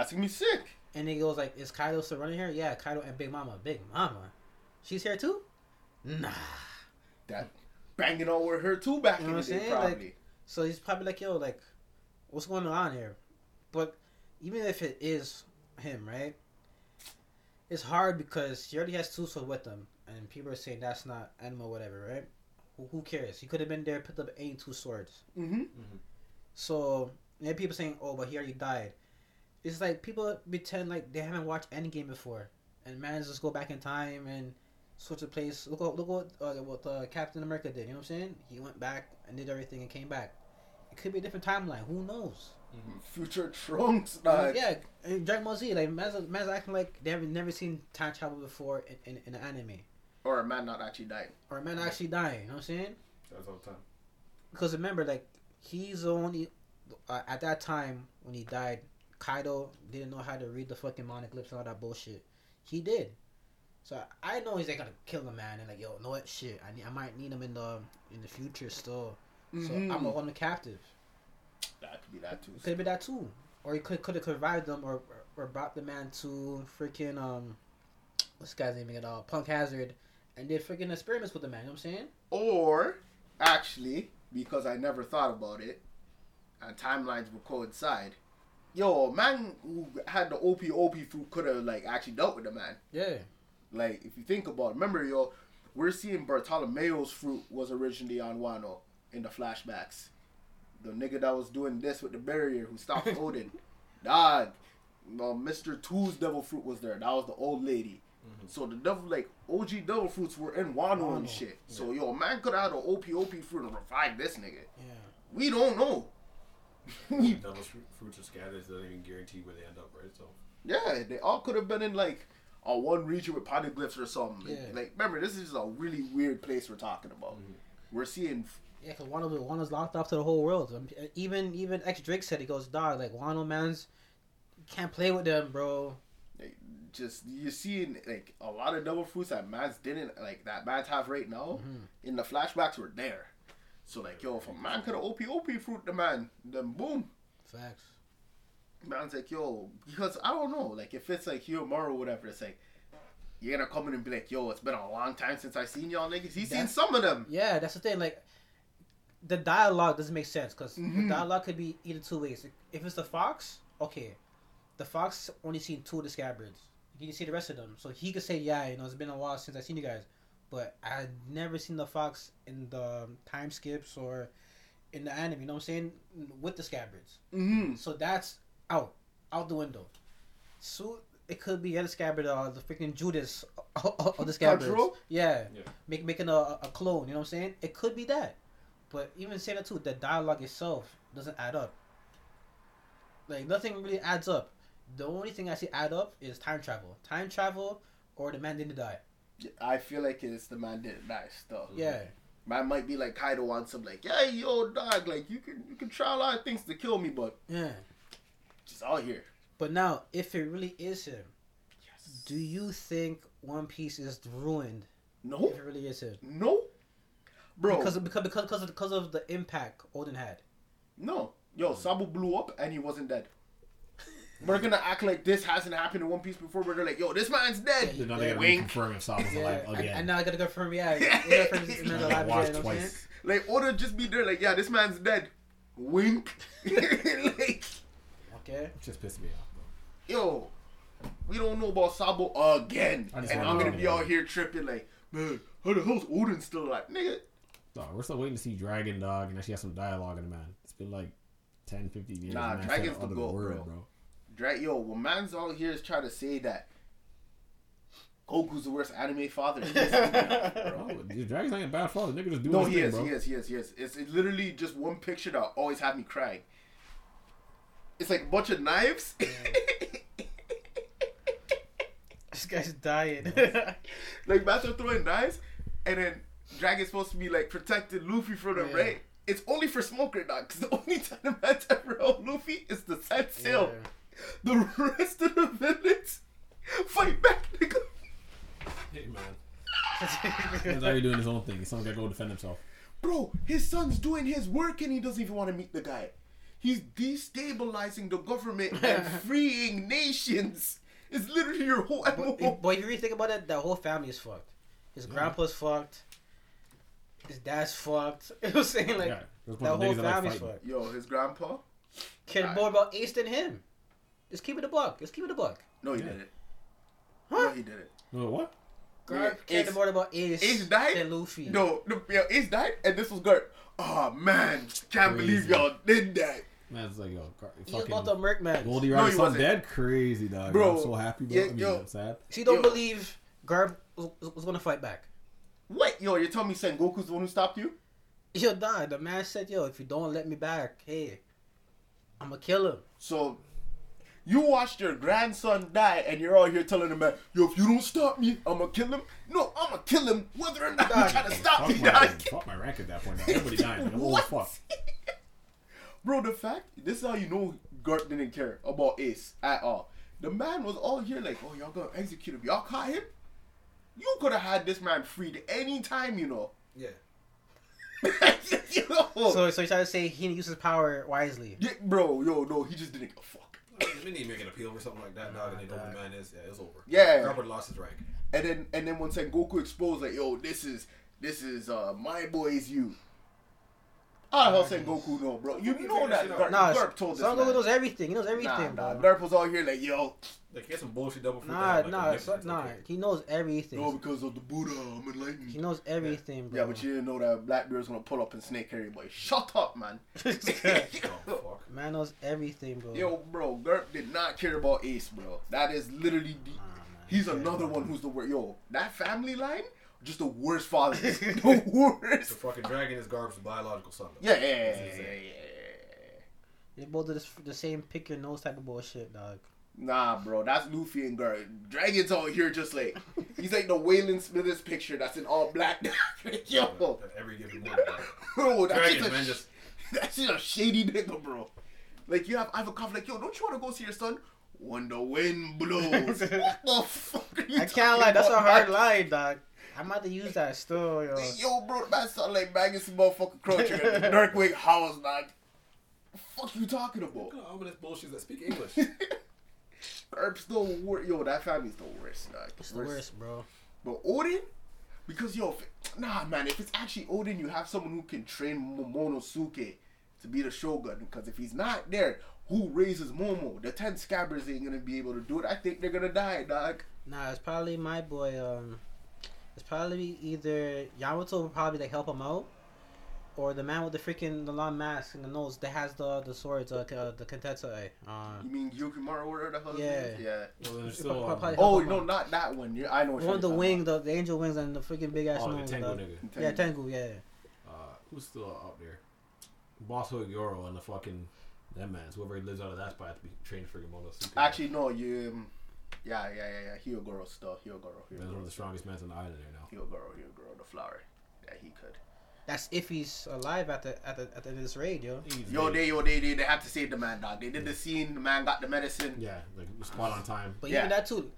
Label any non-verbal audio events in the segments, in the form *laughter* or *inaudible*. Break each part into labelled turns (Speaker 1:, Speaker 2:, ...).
Speaker 1: That's gonna be sick.
Speaker 2: And he goes like, "Is Kaido still running here?" Yeah, Kaido and Big Mama. Big Mama, she's here too. Nah.
Speaker 1: That banging on with her too back
Speaker 2: You know
Speaker 1: in
Speaker 2: what
Speaker 1: the
Speaker 2: I'm
Speaker 1: day,
Speaker 2: saying?
Speaker 1: probably.
Speaker 2: Like, so he's probably like, "Yo, like, what's going on here?" But even if it is him, right? It's hard because he already has Suso with him, and people are saying that's not animal, whatever, right? Who, who cares? He could have been there, picked up any two swords.
Speaker 1: mm-hmm.
Speaker 2: So and people saying, "Oh, but he already died." It's like people pretend like they haven't watched Endgame before, and man just go back in time and switch the place. Look what look what uh, what uh, Captain America did. You know what I'm saying? He went back and did everything and came back. It could be a different timeline. Who knows?
Speaker 1: Future Trunks, like
Speaker 2: yeah, and Dragon Ball Z, like man's, man's acting like they haven't never seen time travel before in, in, in an anime,
Speaker 1: Or a man not actually dying.
Speaker 2: or a man actually dying. You know what I'm saying?
Speaker 3: That's all the time.
Speaker 2: Because remember, like he's the only uh, at that time when he died, Kaido didn't know how to read the fucking poneglyphs and all that bullshit. He did. So I know he's like gonna kill the man and like yo, know what shit. I need, I might need him in the in the future still. So
Speaker 1: Mhm.
Speaker 2: I'm gonna hold him captive.
Speaker 1: That could be that too.
Speaker 2: Could have been that too, or he could could have revived them or or brought the man to freaking um, what's the guy's name again? Uh, Punk Hazard, and did freaking experiments with the man. You know what I'm saying?
Speaker 1: Or actually, because I never thought about it, and timelines will coincide. Yo, man who had the OP OP fruit could have like actually dealt with the man.
Speaker 2: Yeah.
Speaker 1: Like if you think about, it, remember yo, we're seeing Bartolomeo's fruit was originally on Wano in the flashbacks. The nigga that was doing this with the barrier who stopped *laughs* Oden, dog. Uh, well, Mr. Two's devil fruit was there. That was the old lady. Mm-hmm. So the devil like OG devil fruits were in Wano and shit. So yo, man could have had an OP OP fruit and revive this nigga.
Speaker 2: Yeah.
Speaker 1: We don't know. *laughs*
Speaker 3: Devil's fruits are scattered doesn't even guarantee where they end up, right? So
Speaker 1: Yeah, they all could have been in like a one region with poneglyphs or something.
Speaker 2: Yeah.
Speaker 1: Like, remember, this is a really weird place we're talking about. We're seeing.
Speaker 2: Yeah, because Wano, Wano's locked off to the whole world. Um, Even even ex Drake said he goes, dog, like Wano man's can't play with them, bro.
Speaker 1: Like, just you're seeing like a lot of double fruits that Mans didn't like that Mans have right now.
Speaker 2: Mhm.
Speaker 1: In the flashbacks were there. So like, yo, if a man could have OP OP fruit the man, then boom,
Speaker 2: Facts.
Speaker 1: man's like, yo, because I don't know, like if it's like Hiyomaru or whatever, it's like you're gonna come in and be like, yo, it's been a long time since I seen y'all niggas. He's seen some of them.
Speaker 2: Yeah, that's the thing. Like, the dialogue doesn't make sense because
Speaker 1: Mhm.
Speaker 2: the dialogue could be either two ways. If it's the fox, okay, the fox only seen two of the scabbards. You can you see the rest of them, so he could say, "Yeah, you know, it's been a while since I seen you guys," but I had never seen the fox in the time skips or in the anime. You know what I'm saying? With the scabbards.
Speaker 1: Mm-hmm.
Speaker 2: So that's out, out the window. So it could be other scabbard, uh, the freaking Judas *laughs* of the scabbards. Yeah,
Speaker 3: Yeah.
Speaker 2: make making a, a clone. You know what I'm saying? It could be that, but even saying that too, the dialogue itself doesn't add up. Like nothing really adds up. The only thing I see add up is time travel. Time travel, or the man didn't die.
Speaker 1: I feel like it's the man didn't die still.
Speaker 2: Yeah,
Speaker 1: Man might be like Kaido on some like, yeah, yo, dog, like you can you can try a lot of things to kill me, but
Speaker 2: yeah.
Speaker 1: just out here.
Speaker 2: But now, if it really is him,
Speaker 1: Yes.
Speaker 2: do you think One Piece is ruined
Speaker 1: No,
Speaker 2: if it really is him?
Speaker 1: no, bro.
Speaker 2: Because of, because because because of, because of the impact Oden had.
Speaker 1: no, yo, Sabo blew up and he wasn't dead. We're gonna act like this hasn't happened in One Piece before. We're gonna like, yo, this man's dead.
Speaker 4: They're not
Speaker 2: Yeah,
Speaker 4: gonna
Speaker 1: wink.
Speaker 4: reconfirm if Sabo's
Speaker 2: Yeah,
Speaker 4: alive
Speaker 2: and,
Speaker 4: again.
Speaker 2: and now I gotta confirm. Yeah, yeah, yeah confirm he's
Speaker 4: They're
Speaker 2: alive
Speaker 4: gonna
Speaker 2: again,
Speaker 4: watch
Speaker 2: you know what I'm saying?
Speaker 4: twice.
Speaker 1: Like, Oda just be there, like, yeah, this man's dead. Wink. *laughs* like,
Speaker 2: Okay.
Speaker 4: It just pissed me off, bro.
Speaker 1: yo, we don't know about Sabo again. And I'm gonna be out here tripping like, man, how the hell's Oden still alive? Nigga,
Speaker 4: Dog, we're still waiting to see Dragon Dog and actually have some dialogue in the man. It's been like 10, 15 years.
Speaker 1: Nah,
Speaker 4: man.
Speaker 1: Dragon's
Speaker 4: Said
Speaker 1: the
Speaker 4: other
Speaker 1: goat, bro.
Speaker 4: bro.
Speaker 1: Drag, yo, when man's out here is trying to say that Goku's the worst anime father. he's pissing me off, bro.
Speaker 4: Dragon's not a bad father. Nigga just doing
Speaker 1: No,
Speaker 4: his
Speaker 1: he
Speaker 4: thing,
Speaker 1: is,
Speaker 4: bro.
Speaker 1: he is, he is, he is. It's, it's literally just one picture that always had me crying. It's like a bunch of knives. *laughs*
Speaker 2: This guy's dying. *laughs*
Speaker 1: like Master throwing knives, and then Dragon's supposed to be like protecting Luffy from them,
Speaker 2: Yeah.
Speaker 1: right? It's only for Smoker Dog, because *laughs* the only time the man's ever held Luffy is the set sail. The rest of the villains fight back, nigga.
Speaker 4: Hey, man. *laughs* He's already doing his own thing. Someone gotta go defend himself.
Speaker 1: Bro, his son's doing his work and he doesn't even want to meet the guy. He's destabilizing the government and *laughs* freeing nations. It's literally your whole
Speaker 2: But, if- but if you really think about it, that whole family is fucked. His grandpa's fucked. His dad's fucked. *laughs* You know what I'm saying? Like,
Speaker 4: yeah,
Speaker 2: that whole
Speaker 4: niggas that like
Speaker 2: family's fucked.
Speaker 1: Yo, his grandpa?
Speaker 2: Cared
Speaker 1: Right.
Speaker 2: more about Ace than him. Just keep it a buck. Just keep it a buck.
Speaker 1: No, he
Speaker 4: Yeah.
Speaker 1: did it.
Speaker 2: Huh?
Speaker 1: No, he did it.
Speaker 4: No, what?
Speaker 2: Garp
Speaker 1: Yeah,
Speaker 2: cared
Speaker 1: Ace-
Speaker 2: more about Ace,
Speaker 1: Ace died?
Speaker 2: than Luffy.
Speaker 1: No, no, yo, Ace died, and this was good. Oh man, can't believe
Speaker 4: Crazy.
Speaker 1: y'all did that,
Speaker 4: Man's like, yo, gar-
Speaker 2: He was
Speaker 4: fucking
Speaker 2: about to murk man.
Speaker 4: Gol D.
Speaker 1: No,
Speaker 4: Roger's
Speaker 1: he
Speaker 4: son
Speaker 1: wasn't.
Speaker 4: dead? Crazy, dog.
Speaker 1: Bro,
Speaker 4: I'm so happy, bro.
Speaker 1: yeah,
Speaker 4: I mean,
Speaker 1: yo.
Speaker 4: I'm sad.
Speaker 2: She don't
Speaker 1: Yo.
Speaker 2: believe Garp was, was gonna fight back.
Speaker 1: What? Yo, you're telling me Sengoku's the one who stopped you?
Speaker 2: Yo, dog, the man said, yo, if you don't let me back, hey, I'm gonna kill him.
Speaker 1: So, you watched your grandson die, and you're all here telling him, man, yo, if you don't stop me, I'm gonna kill him. No, I'm gonna kill him, whether or not you try to stop
Speaker 4: Fuck
Speaker 1: me,
Speaker 4: my,
Speaker 1: dog.
Speaker 4: fuck my rank at that point. Dog. Everybody *laughs* dying. Like, oh,
Speaker 1: What?
Speaker 4: fuck. *laughs*
Speaker 1: Bro, the fact this is how you know Gert didn't care about Ace at all. The man was all here like, oh y'all gonna execute him. Y'all caught him? You could have had this man freed anytime, you know.
Speaker 3: Yeah. *laughs*
Speaker 1: you know?
Speaker 2: So, so he's trying to say he didn't use his power wisely.
Speaker 1: Yeah, bro, yo, no, he just didn't give a fuck.
Speaker 3: We need to make an appeal or something like that, dog, and they know who the man is. Yeah, it's over.
Speaker 1: Yeah.
Speaker 3: Robert lost his rank.
Speaker 1: And then and then when Sengoku exposed like, yo, this is this is uh my boy's you. How the hell Goku know, bro? You
Speaker 3: He
Speaker 1: know that
Speaker 3: shit out.
Speaker 1: Garp,
Speaker 2: Nah,
Speaker 1: Garp told this Sengoku
Speaker 2: knows everything. He knows everything,
Speaker 1: nah,
Speaker 2: bro.
Speaker 1: Garp was all here like, yo,
Speaker 3: Like, he had some bullshit double for
Speaker 2: Nah,
Speaker 3: that had, like,
Speaker 2: nah,
Speaker 3: a
Speaker 2: so, nah.
Speaker 3: and
Speaker 2: He knows everything.
Speaker 1: no, because of the Buddha, I'm enlightened.
Speaker 2: He knows everything, bro.
Speaker 1: Yeah, but you didn't know that Blackbeard's gonna pull up and snake everybody. Shut up, man. *laughs* *laughs*
Speaker 3: Oh, fuck.
Speaker 2: man knows everything, bro.
Speaker 1: Yo, bro, Garp did not care about Ace, bro. That is literally the.
Speaker 2: Nah, man.
Speaker 1: He's another one who's the worst. Yo, that family line, just the worst father. *laughs* the worst.
Speaker 3: The fucking dragon is Garp's biological son.
Speaker 1: Yeah, yeah, yeah,
Speaker 3: That's
Speaker 1: yeah, yeah,
Speaker 2: They both do this, the same pick your nose type of bullshit, dog.
Speaker 1: Nah, bro, that's Luffy and Garp. Dragon's out here just like he's like the Waylon Smithers picture that's in all black. *laughs* Yo,
Speaker 3: every given moment.
Speaker 1: bro, that's
Speaker 3: Dragon,
Speaker 1: just a,
Speaker 3: man, just *laughs*
Speaker 1: that's just a shady nigga, bro. Like you have, I have a conflict. Yo, don't you want to go see your son? When the wind blows. what the fuck are you
Speaker 2: I can't lie, that's a hard
Speaker 1: man?
Speaker 2: line, dog. I'm about to use that still, yo. *laughs*
Speaker 1: Yo, bro, that sound like banging some motherfucking crunch at *laughs* the Darkwing house, dog. Fuck you talking about?
Speaker 3: Look at all this bullshit that speak English. *laughs*
Speaker 1: Herb's the worst. Yo, that family's the worst, dog.
Speaker 2: It's the worst, bro.
Speaker 1: But Oden, because yo, if, nah, man, if it's actually Oden, you have someone who can train Momonosuke to be the Shogun. Because if he's not there, who raises Momo? The ten scabbards ain't gonna be able to do it. I think they're gonna die, dog.
Speaker 2: Nah, it's probably my boy. Um, it's probably either Yamato will probably like help him out, or the man with the freaking the long mask and the nose that has the the swords, uh, uh, the Kentetsu. eye.
Speaker 1: You mean Yukimaru or the hell? his
Speaker 2: Yeah.
Speaker 1: Yeah.
Speaker 4: Well, then
Speaker 2: Probably-
Speaker 4: still. Um,
Speaker 1: Oh no,
Speaker 2: out.
Speaker 1: not that one. You're, I know. What
Speaker 2: one with the
Speaker 1: you're
Speaker 2: wing, the, the angel wings, and the freaking big ass
Speaker 4: oh, the
Speaker 2: nose.
Speaker 4: Tango
Speaker 2: dog.
Speaker 4: nigga.
Speaker 1: talking
Speaker 2: Yeah. Tengu. Yeah.
Speaker 4: Uh, who's still out there? Boss Hood Yoro and the fucking that man's whoever lives out of that spot has to be trained for Momonosuke.
Speaker 1: Actually, no. You. Um, yeah, yeah, yeah, yeah. Hyogoro still. Hyogoro.
Speaker 4: Man's one of the strongest men on the island there now.
Speaker 1: Hyogoro. Hyogoro. The flower. Yeah, he could.
Speaker 2: That's if he's alive at the at the at the end of this raid, yo.
Speaker 4: Easy.
Speaker 1: Yo, they, yo, they, they, they have to save the man, dog. They did the scene. The man got the medicine.
Speaker 4: yeah, like spot on time.
Speaker 2: But
Speaker 1: Yeah.
Speaker 2: even that too.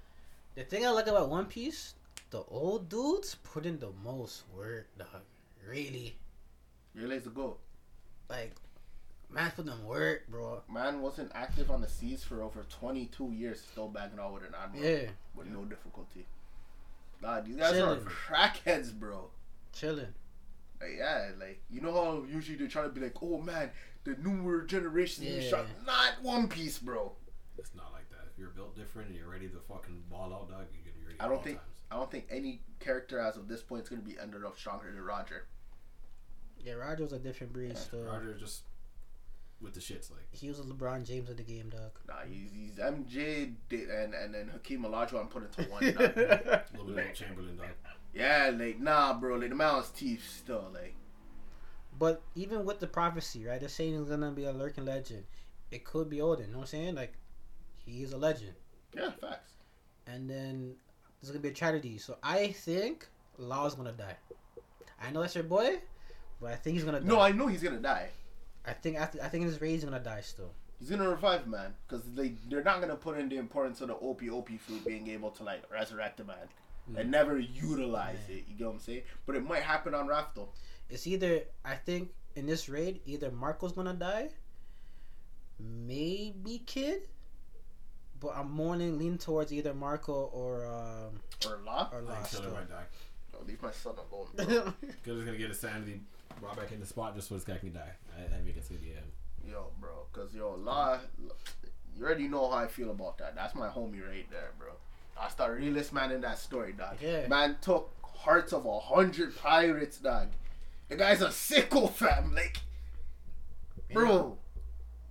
Speaker 2: The thing I like about One Piece, the old dudes put in the most work, dog. Really,
Speaker 1: Realize the goal.
Speaker 2: like, man, put them work, bro.
Speaker 1: Man wasn't active on the seas for over 22 years, still bagging out with an admiral
Speaker 2: Yeah,
Speaker 1: with no difficulty. Nah, these guys
Speaker 2: Chilling.
Speaker 1: are crackheads, bro.
Speaker 2: chilling.
Speaker 1: Like, yeah, like you know how usually they try to be like, oh man, the newer generation is
Speaker 2: Yeah.
Speaker 1: shot. Not One Piece, bro.
Speaker 4: It's not like that. If you're built different and you're ready to fucking ball out, dog, you're gonna be ready.
Speaker 1: I don't think
Speaker 4: times.
Speaker 1: I don't think any character as of this point is gonna be ended up stronger than Roger.
Speaker 2: Yeah, Roger was a different breed. Still,
Speaker 4: Roger just with the shits like.
Speaker 2: he was a LeBron James of the game, dog.
Speaker 1: Nah, he's, he's MJ di- and and then Hakeem Olajuwon put into one. *laughs* dog.
Speaker 4: A little bit of Chamberlain, dog.
Speaker 1: yeah, like nah, bro. Like the man was teeth still. Like
Speaker 2: But even with the prophecy, right? They're saying he's gonna be a lurking legend. It could be Oden. You know what I'm saying? Like, he is a legend.
Speaker 1: yeah, facts.
Speaker 2: And then there's gonna be a tragedy. So I think Law's gonna die. I know that's your boy, but I think he's gonna die.
Speaker 1: No, I know he's gonna die.
Speaker 2: I think after I think in his raid he's gonna die still.
Speaker 1: He's gonna revive man because they they're not gonna put in the importance of the OP OP fruit being able to like resurrect a man and never utilize it. You get what I'm saying? But it might happen on Rafto.
Speaker 2: It's either I think in this raid either Marco's gonna die, maybe Kid, but I'm more leaning lean towards either Marco or um,
Speaker 1: Or La?
Speaker 2: or
Speaker 4: I think
Speaker 2: Lost.
Speaker 4: Killer might die.
Speaker 1: Oh, leave my son alone, *laughs* bro.
Speaker 4: Killer's gonna get his sanity brought back in the spot just so this guy can die. I, I think it's gonna be him.
Speaker 1: yo, bro. Cause yo, La, you already know how I feel about that. That's my homie right there, bro. That's the realest man in that story, dog.
Speaker 2: Yeah.
Speaker 1: Man took hearts of a hundred pirates, dog. The guy's a sicko, fam. Like, bro.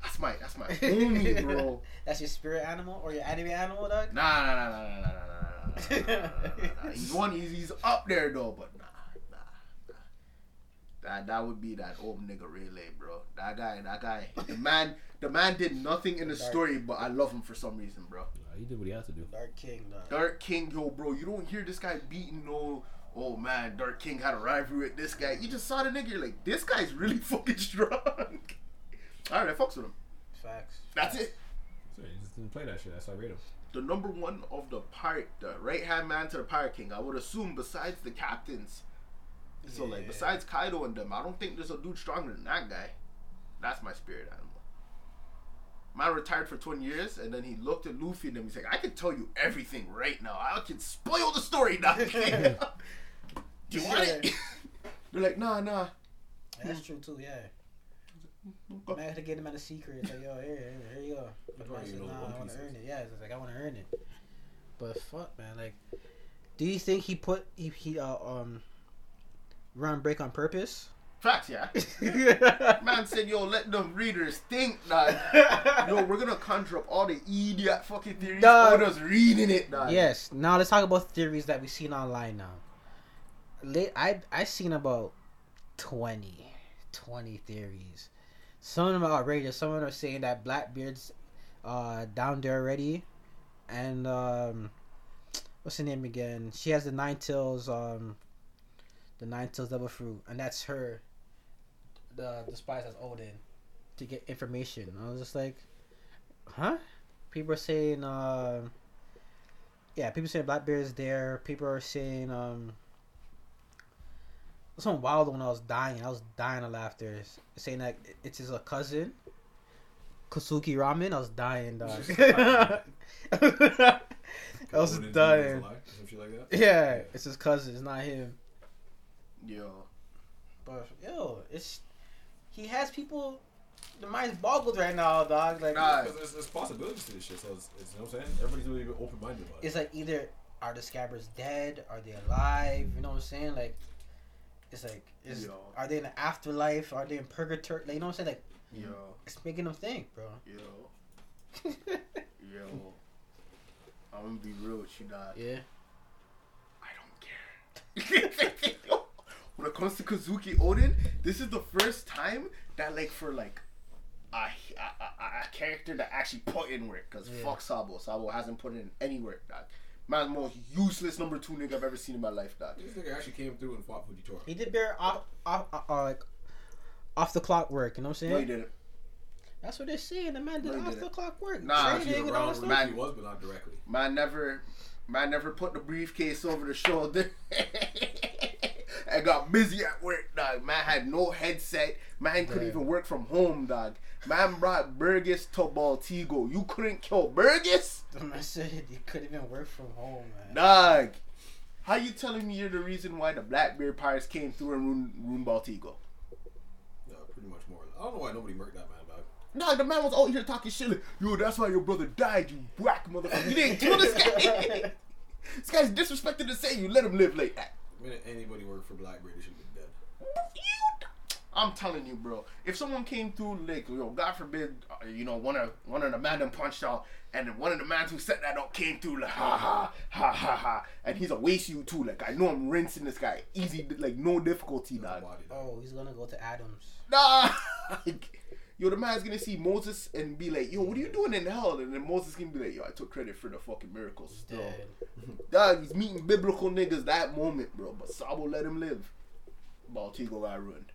Speaker 1: That's my that's my homie, bro.
Speaker 2: That's your spirit animal or your anime animal, dog.
Speaker 1: Nah, nah, nah, nah, nah, nah, nah, nah, nah, nah, nah, nah, nah, nah. He's one. He's, he's up there though, but nah, nah, nah. That that would be that old nigga Rayleigh, bro. That guy, that guy, the man, the man did nothing in the
Speaker 2: Dark.
Speaker 1: story, but I love him for some reason, bro.
Speaker 4: Uh, he did what he had to do.
Speaker 2: Dark King, dog.
Speaker 1: Dark King, yo, bro, you don't hear this guy beating no. Oh man, Dark King had a rivalry with this guy. You just saw the nigga, you're like, this guy's really *laughs* fucking strong. *laughs* All right, I fucks with him.
Speaker 2: Facts.
Speaker 1: That's it.
Speaker 4: So he just didn't play that shit. That's why I rate him.
Speaker 1: the number one of the pirate, the right hand man to the pirate king. I would assume besides the captains. So like besides Kaido and them, I don't think there's a dude stronger than that guy. That's my spirit animal. Man retired for 20 years and then he looked at Luffy and then he's like, I can tell you everything right now. I can spoil the story now. *laughs* *laughs* Do you want it? *laughs* They're like, nah, nah.
Speaker 2: That's true too. Yeah. Man, I had to get him out of secret. It's like, yo, here, here, here you go. But
Speaker 3: don't
Speaker 2: man
Speaker 3: even
Speaker 2: said, nah, I want to earn it. Yeah, it's like I want to earn it. But fuck, man. Like, do you think he put he, he uh um run break on purpose?
Speaker 1: Facts, yeah. *laughs* Man said, yo, let the readers think, that. Yo, we're gonna conjure up all the idiot fucking theories. Just reading it, dog.
Speaker 2: Yes. Now let's talk about theories that we've seen online now. Late, I I seen about 20, 20 theories. Some of them are outrageous. Some of them are saying that Blackbeard's uh down there already, and um, what's her name again? She has the nine tails um, the nine tails double fruit, and that's her. The the spies as Oden, to get information. I was just like, huh? People are saying um. Yeah, people saying Blackbeard is there. People are saying um some wild when I was dying. I was dying of laughter. Saying that it's his uh, cousin, Kosuki Ramen. I was dying, dog. *laughs* *laughs* I was dying.
Speaker 3: alive, like that.
Speaker 2: Yeah, it's his cousin. It's not him.
Speaker 1: Yo.
Speaker 2: But yo, it's he has people. The mind's boggled right now, dog. Like
Speaker 1: Nah.
Speaker 3: Because there's, there's possibilities to this shit. So it's, it's you know what I'm saying. Everybody's really open minded about it.
Speaker 2: it's like either are the scabbards dead? Are they alive? You know what I'm saying? Like, it's like, is
Speaker 1: Yo.
Speaker 2: are they in the afterlife? Are they in purgatory? Like, you know what I'm saying? Like,
Speaker 1: Yo.
Speaker 2: it's making them think, bro.
Speaker 1: Yo. *laughs* Yo. I'm gonna be real with you, dog.
Speaker 2: yeah.
Speaker 1: I don't care. *laughs* when it comes to Kozuki Oden, this is the first time that like for like a, a, a, a character that actually put in work. Cause
Speaker 2: Yeah.
Speaker 1: fuck Sabo, Sabo hasn't put in any work, dog. Man's the most useless number two nigga I've ever seen in my life, dog.
Speaker 3: This nigga actually came through and fought Fujitora.
Speaker 2: He did bear off, off, uh, uh, like, off the clock work. You know what I'm saying?
Speaker 1: No, he didn't.
Speaker 2: That's what they're saying. The man did
Speaker 1: No,
Speaker 2: off the clock work.
Speaker 1: Nah,
Speaker 3: He
Speaker 2: training
Speaker 3: was
Speaker 2: all
Speaker 3: around
Speaker 2: that
Speaker 3: where
Speaker 2: stuff.
Speaker 1: Man-
Speaker 3: he was, but not directly.
Speaker 1: Man never, man never put the briefcase over the shoulder. *laughs* and got busy at work, dog. Man had no headset. Man couldn't even work from home, dog. Man brought Burgess to Baltigo. You couldn't kill Burgess, *laughs*
Speaker 2: The man said he couldn't even work from home, man.
Speaker 1: dog. How you telling me you're the reason why the Blackbeard Pirates came through and ruined, ruined Baltigo?
Speaker 3: Yeah, pretty much more. I don't know why nobody murked that man, dog.
Speaker 1: Dog, the man was out here talking shit like, yo, that's why your brother died, you whack motherfucker. You didn't kill this guy. *laughs* this guy's disrespected to say you let him live like that.
Speaker 3: The minute anybody worked for Blackbeard, they should be been dead.
Speaker 1: I'm telling you, bro. If someone came through, like, yo, God forbid, uh, you know, one of one of the man them punched out, and one of the mans who set that up came through, like, ha ha ha ha ha, and he's a waste you too. Like, I know I'm rinsing this guy, easy, like, no difficulty,
Speaker 3: There's
Speaker 1: dog.
Speaker 2: Oh, he's gonna go to Adams.
Speaker 1: Nah, *laughs* like, yo, the man's gonna see Moses and be like, yo, what are you doing in hell? And then Moses gonna be like, yo, I took credit for the fucking miracles.
Speaker 2: Dead. *laughs*
Speaker 1: Dog, he's meeting biblical niggas that moment, bro. But Sabo let him live. Baltigo got ruined.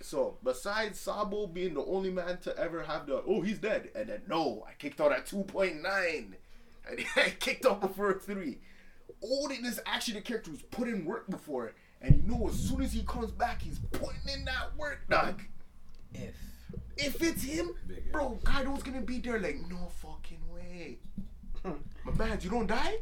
Speaker 1: So, besides Sabo being the only man to ever have the, oh, he's dead. And then, no, I kicked out at 2.9. And *laughs* I kicked out before 3. Oden is actually the character who's put in work before. It. And you know, as soon as he comes back, he's putting in that work, dog.
Speaker 2: If
Speaker 1: If it's him,
Speaker 3: Big
Speaker 1: bro, Kaido's gonna be there like, no fucking way. *laughs* My man, you don't die?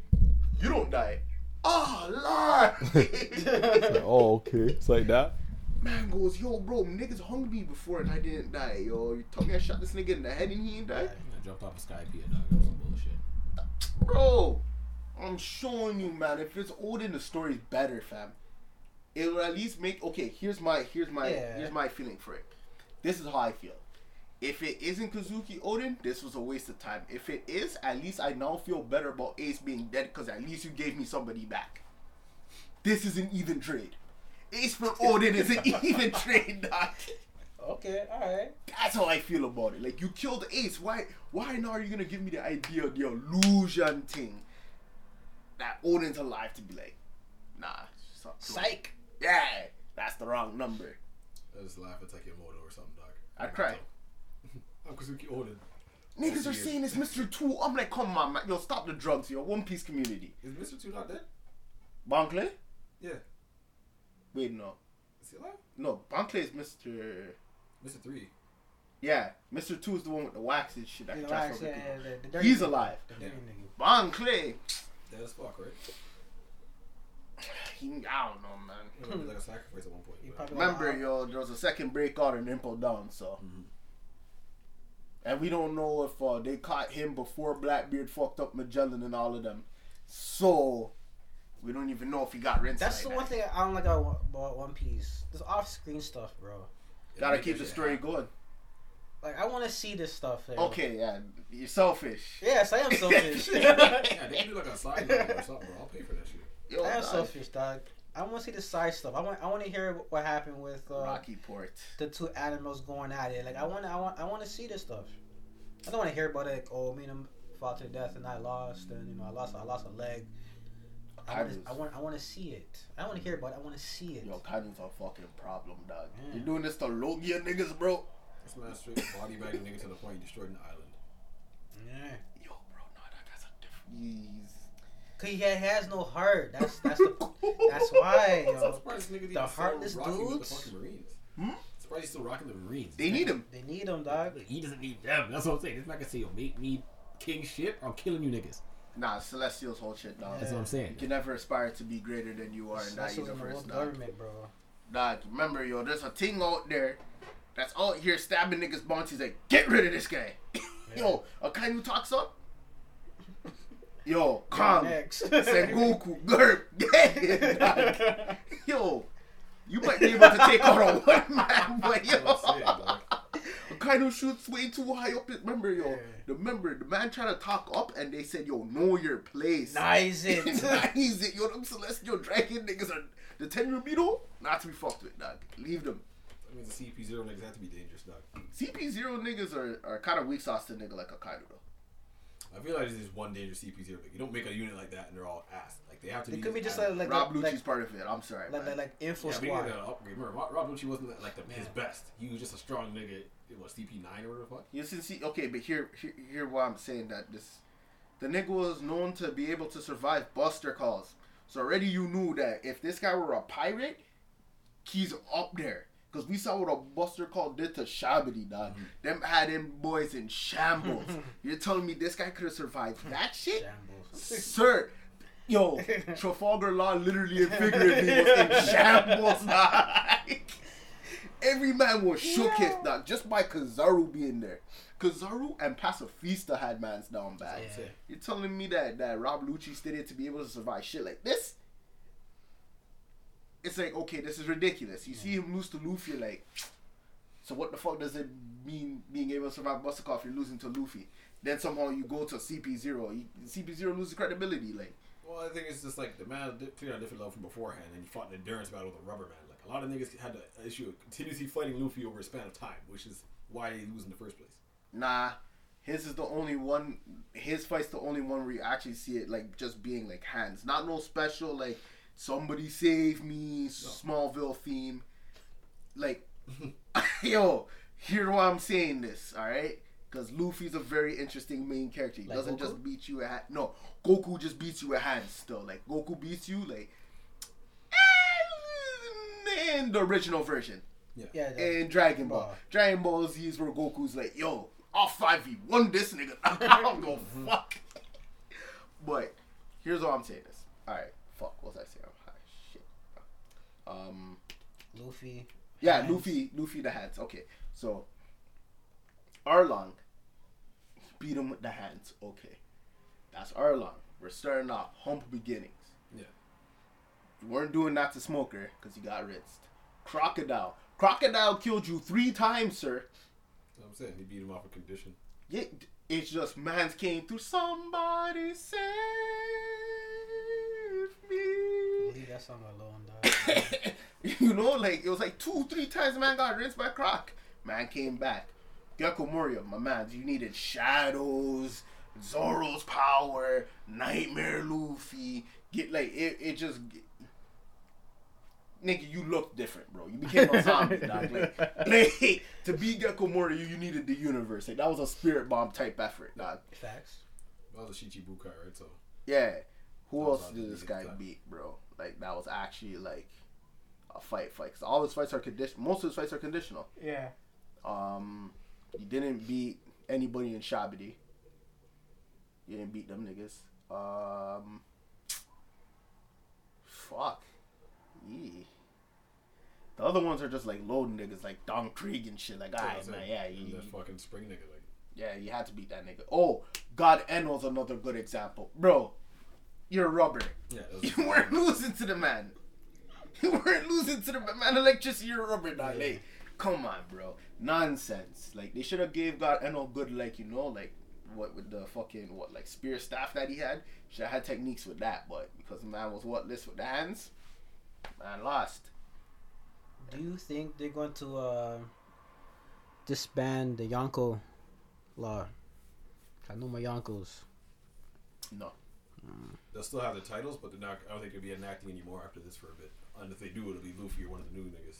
Speaker 1: You don't die. Ah, oh, Lord. *laughs*
Speaker 5: Like, oh, okay. It's like that.
Speaker 1: man goes, yo, bro, niggas hung me before and I didn't die, yo. You told me I shot this nigga in the head and he ain't died?
Speaker 4: I jumped off a sky pier, dog. That was some bullshit.
Speaker 1: Bro, I'm showing you, man. If it's Oden the story's better, fam. It'll at least make okay. Here's my here's my
Speaker 2: Yeah.
Speaker 1: here's my feeling for it. This is how I feel. If it isn't Kozuki Oden, this was a waste of time. If it is, at least I now feel better about Ace being dead because at least you gave me somebody back. This is an even trade. Ace for Oden is an *laughs* even trade, doc.
Speaker 2: Okay, all right.
Speaker 1: That's how I feel about it. Like you killed Ace. Why? Why now are you gonna give me the idea of the illusion thing? That Oden's alive to be like, nah. stop doing it.
Speaker 2: Psych.
Speaker 1: Yeah, that's the wrong number.
Speaker 3: I just laugh and take at Takemoto or something, dog.
Speaker 1: I cry. *laughs*
Speaker 3: I'm Kozuki Oden.
Speaker 1: Niggas are saying it's Mr. Two. I'm like, come on, man. Yo, stop the drugs, yo. One Piece community.
Speaker 3: Is Mr. Two not dead?
Speaker 1: Bon Clay?
Speaker 3: Yeah.
Speaker 1: Wait, no.
Speaker 3: Is he alive?
Speaker 1: No, Bon Clay is Mr.
Speaker 3: Mr. Three.
Speaker 1: Yeah, Mr. Two is the one with the wax and shit. that
Speaker 2: You know,
Speaker 1: transfer
Speaker 2: I
Speaker 1: people.
Speaker 2: said, the, the
Speaker 1: He's alive.
Speaker 2: The dirty nigga.
Speaker 1: Bon Clay.
Speaker 3: Dead as fuck, right?
Speaker 1: He, I don't know, man.
Speaker 3: He was like a sacrifice at one point.
Speaker 2: He
Speaker 3: but-
Speaker 2: probably
Speaker 1: Remember,
Speaker 2: like,
Speaker 1: yo, there was a second breakout and Impel Down, so.
Speaker 3: Mhm.
Speaker 1: And we don't know if uh, they caught him before Blackbeard fucked up Magellan and all of them. So, we don't even know if he got rinsed.
Speaker 2: That's the
Speaker 1: like
Speaker 2: one thing I don't like about about One Piece. This off-screen stuff, bro.
Speaker 1: Gotta keep the story
Speaker 3: happen.
Speaker 1: going.
Speaker 2: Like I want to see this stuff. yo.
Speaker 1: Okay, yeah, you're selfish.
Speaker 2: Yes, I am *laughs* selfish.
Speaker 3: Yeah, they can do like a side novel or something, bro. I'll pay for that shit.
Speaker 1: Yo,
Speaker 2: I am
Speaker 1: dog.
Speaker 2: selfish, dog. I want to see the side stuff. I want. I want to hear what happened with uh,
Speaker 1: Rocky Port.
Speaker 2: the two animals going at it. Like I want. I want. I want to see this stuff. I don't want to hear about it. Like, oh, me and him fought to death and I lost, and you know I lost. I lost a leg. I want.
Speaker 1: Kaido's-
Speaker 2: I want. I want to see it. I don't want to hear about it. I want to see it.
Speaker 1: Yo, Kaido's a fucking problem, dog.
Speaker 2: Yeah.
Speaker 1: You're doing this to Logia niggas, bro.
Speaker 3: This man straight body bag nigga to the point he destroyed an island.
Speaker 2: Yeah.
Speaker 1: Yo, bro, no, that guy's a different. He's.
Speaker 2: Cause he has no heart. That's that's the. That's why, *laughs* yo.
Speaker 3: surprised
Speaker 2: The
Speaker 3: even still
Speaker 2: heartless
Speaker 3: rocking
Speaker 2: dudes?
Speaker 3: the Marines.
Speaker 1: Hmm?
Speaker 3: Surprised he's still rocking the Marines.
Speaker 1: They need him.
Speaker 2: They need him, dog.
Speaker 4: He doesn't need them. That's what I'm saying. This man can say, yo, make me king shit I'm killing you niggas.
Speaker 1: Nah, Celestial's whole shit, dog.
Speaker 4: That's what I'm saying.
Speaker 1: You can never aspire to be greater than you are in that
Speaker 2: That's in the
Speaker 1: universe,
Speaker 2: world
Speaker 1: dog.
Speaker 2: government, bro.
Speaker 1: Dog, remember, yo, there's a thing out there that's out here stabbing niggas' bounties. Like, get rid of this guy. *laughs* yo, a kind who talks up. Yo, Kong,
Speaker 2: Next. *laughs*
Speaker 1: Sengoku, Garp, yeah. *laughs* Yo, you might be able to take out a *laughs* one man, but yo,
Speaker 3: That's what I'm saying, dog.
Speaker 1: a kind who shoots way too high up. Remember, yo,
Speaker 2: Yeah.
Speaker 1: remember the man trying to talk up, and they said, yo, know your place.
Speaker 2: Nice it.
Speaker 1: nice it. Yo, them celestial dragon niggas are the Tenryubito, not to be fucked with, dog. Leave them.
Speaker 3: That means the CP zero niggas have to be dangerous, dog.
Speaker 1: CP0 niggas are, are kind of weak sauce to nigga like a Kaido, though.
Speaker 3: I feel like there's just one dangerous CP zero. Like, you don't make a unit like that and they're all ass. Like they have to
Speaker 2: It
Speaker 3: be.
Speaker 2: could be just like like
Speaker 1: Rob
Speaker 2: like,
Speaker 1: Lucci's
Speaker 2: like,
Speaker 1: part of it. I'm sorry,
Speaker 2: like,
Speaker 1: man.
Speaker 2: like, like info
Speaker 3: yeah,
Speaker 2: squad.
Speaker 3: got upgrade. Remember, Rob, Rob Lucci wasn't like the, his best. He was just a strong nigga. It was CP nine or whatever the fuck.
Speaker 1: You see, see, okay, but here, here, here, why I'm saying that this, the nigga was known to be able to survive Buster calls. So already you knew that if this guy were a pirate, he's up there. Cause we saw what a Buster call did to Shabby, dog. Mm-hmm. Them had him boys in shambles. *laughs* You're telling me this guy could have survived that shit,
Speaker 2: Shambles.
Speaker 1: sir? Yo, *laughs* Trafalgar Law literally and figuratively was in *laughs* shambles, dog. Every man was shook his dog just by Kizaru being there. Kizaru and Pacifista had mans down bad.
Speaker 2: Yeah.
Speaker 1: You're telling me that that Rob Lucci stayed there to be able to survive shit like this? It's like okay, this is ridiculous. You see him lose to Luffy, like, *tsk* so what the fuck does it mean being able to survive Buster if you're losing to Luffy? Then somehow you go to CP zero. CP zero loses credibility. Like
Speaker 3: Well, I think it's just like the man di- cleared a different level from beforehand, and he fought an endurance battle with a rubber man. Like a lot of niggas had the issue of continuously fighting Luffy over a span of time, which is why he lose in the first place.
Speaker 1: Nah, his is the only one. His fight's the only one where you actually see it like just being like hands, not no special like somebody save me Smallville theme. Like, *laughs* *laughs* yo, hear why I'm saying this, all right? Because Luffy's a very interesting main character. He
Speaker 2: Like
Speaker 1: doesn't
Speaker 2: Goku?
Speaker 1: just beat you at hand. No, Goku just beats you at hands still. Like Goku beats you like. In the original version,
Speaker 2: Yeah, the-
Speaker 1: in Dragon Ball.
Speaker 2: Ball.
Speaker 1: Dragon Ball Z is where Goku's like, yo, I'll 5v1 this nigga. *laughs* I don't go fuck. But here's what I'm saying this. Alright, fuck, what was I saying? Shit. Um
Speaker 2: Luffy.
Speaker 1: yeah,
Speaker 2: Hands.
Speaker 1: Luffy, Luffy the hands. Okay, so Arlong beat him with the hands. Okay, that's Arlong. We're starting off humble beginnings.
Speaker 3: Yeah.
Speaker 1: You weren't doing that to Smoker because you got rinsed. Crocodile, Crocodile killed you three times, sir.
Speaker 3: I'm saying. He beat him off a condition.
Speaker 1: Yeah, it's just man's came through. Somebody save me.
Speaker 2: Leave that song alone, dog. *laughs*
Speaker 1: you know, like it was like two, three times man got rinsed by Croc. Man came back. Gecko Moria, my man, you needed shadows, Zoro's power, Nightmare Luffy. Get like it, it just Nigga, you look different, bro. You became a zombie, *laughs* dog. Like, like, *laughs* to be Gecko Moria, you needed the universe. Like that was a spirit bomb type effort, dog.
Speaker 2: Facts.
Speaker 3: That was a Shichibukai, right? So
Speaker 1: Yeah. Who else did this guy beat, bro? Like that was actually like a fight, fight because all his fights are conditional. Most of his fights are conditional.
Speaker 2: Yeah.
Speaker 1: Um, he didn't beat anybody in Sabaody. You didn't beat them niggas. Um, fuck. Yee. The other ones are just like loading niggas, like Don Krieg and shit. Like, alright,
Speaker 3: that's
Speaker 1: man, yeah,
Speaker 3: And
Speaker 1: you,
Speaker 3: that fucking spring nigga, like
Speaker 1: yeah, you had to beat that nigga. Oh, God N was another good example, bro. You're rubber.
Speaker 3: yeah,
Speaker 1: You weren't losing to the man. You weren't losing to the man. Electricity, you're rubber, dog.
Speaker 2: Yeah.
Speaker 1: Like, come on, bro. Nonsense. Like, they should have gave God Enel good, like, you know, like, what with the fucking, what, like, spear staff that he had. Should have had techniques with that, but because the man was what, list with the hands, man lost.
Speaker 2: Do you think they're going to uh, disband the Yonko law? I know my Yonkos.
Speaker 1: No.
Speaker 3: They'll still have the titles, but they're not. I don't think they'll be enacting anymore after this for a bit. And if they do, it'll be Luffy or one of the new niggas.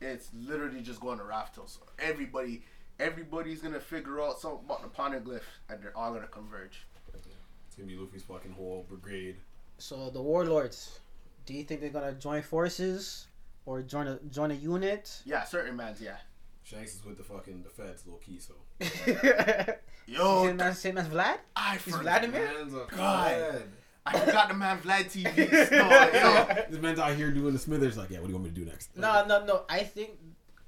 Speaker 1: It's literally just going to Raftos. So everybody, everybody's gonna figure out something about the poneglyph, and they're all gonna converge.
Speaker 3: It's gonna be Luffy's fucking whole brigade.
Speaker 2: So the warlords, do you think they're gonna join forces or join a join a unit?
Speaker 1: Yeah, certain mans, yeah.
Speaker 3: Shanks is with the fucking the feds, low key. So *laughs*
Speaker 1: Yo,
Speaker 2: same as same as Vlad.
Speaker 1: I
Speaker 2: He's
Speaker 1: forgot.
Speaker 2: Vladimir.
Speaker 3: Man's a
Speaker 1: God.
Speaker 3: fed.
Speaker 1: I forgot the man Vlad TV. *laughs* No.
Speaker 3: This man's out here doing the Smithers. Like, yeah, what do you want me to do next?
Speaker 2: No, no, no. I think,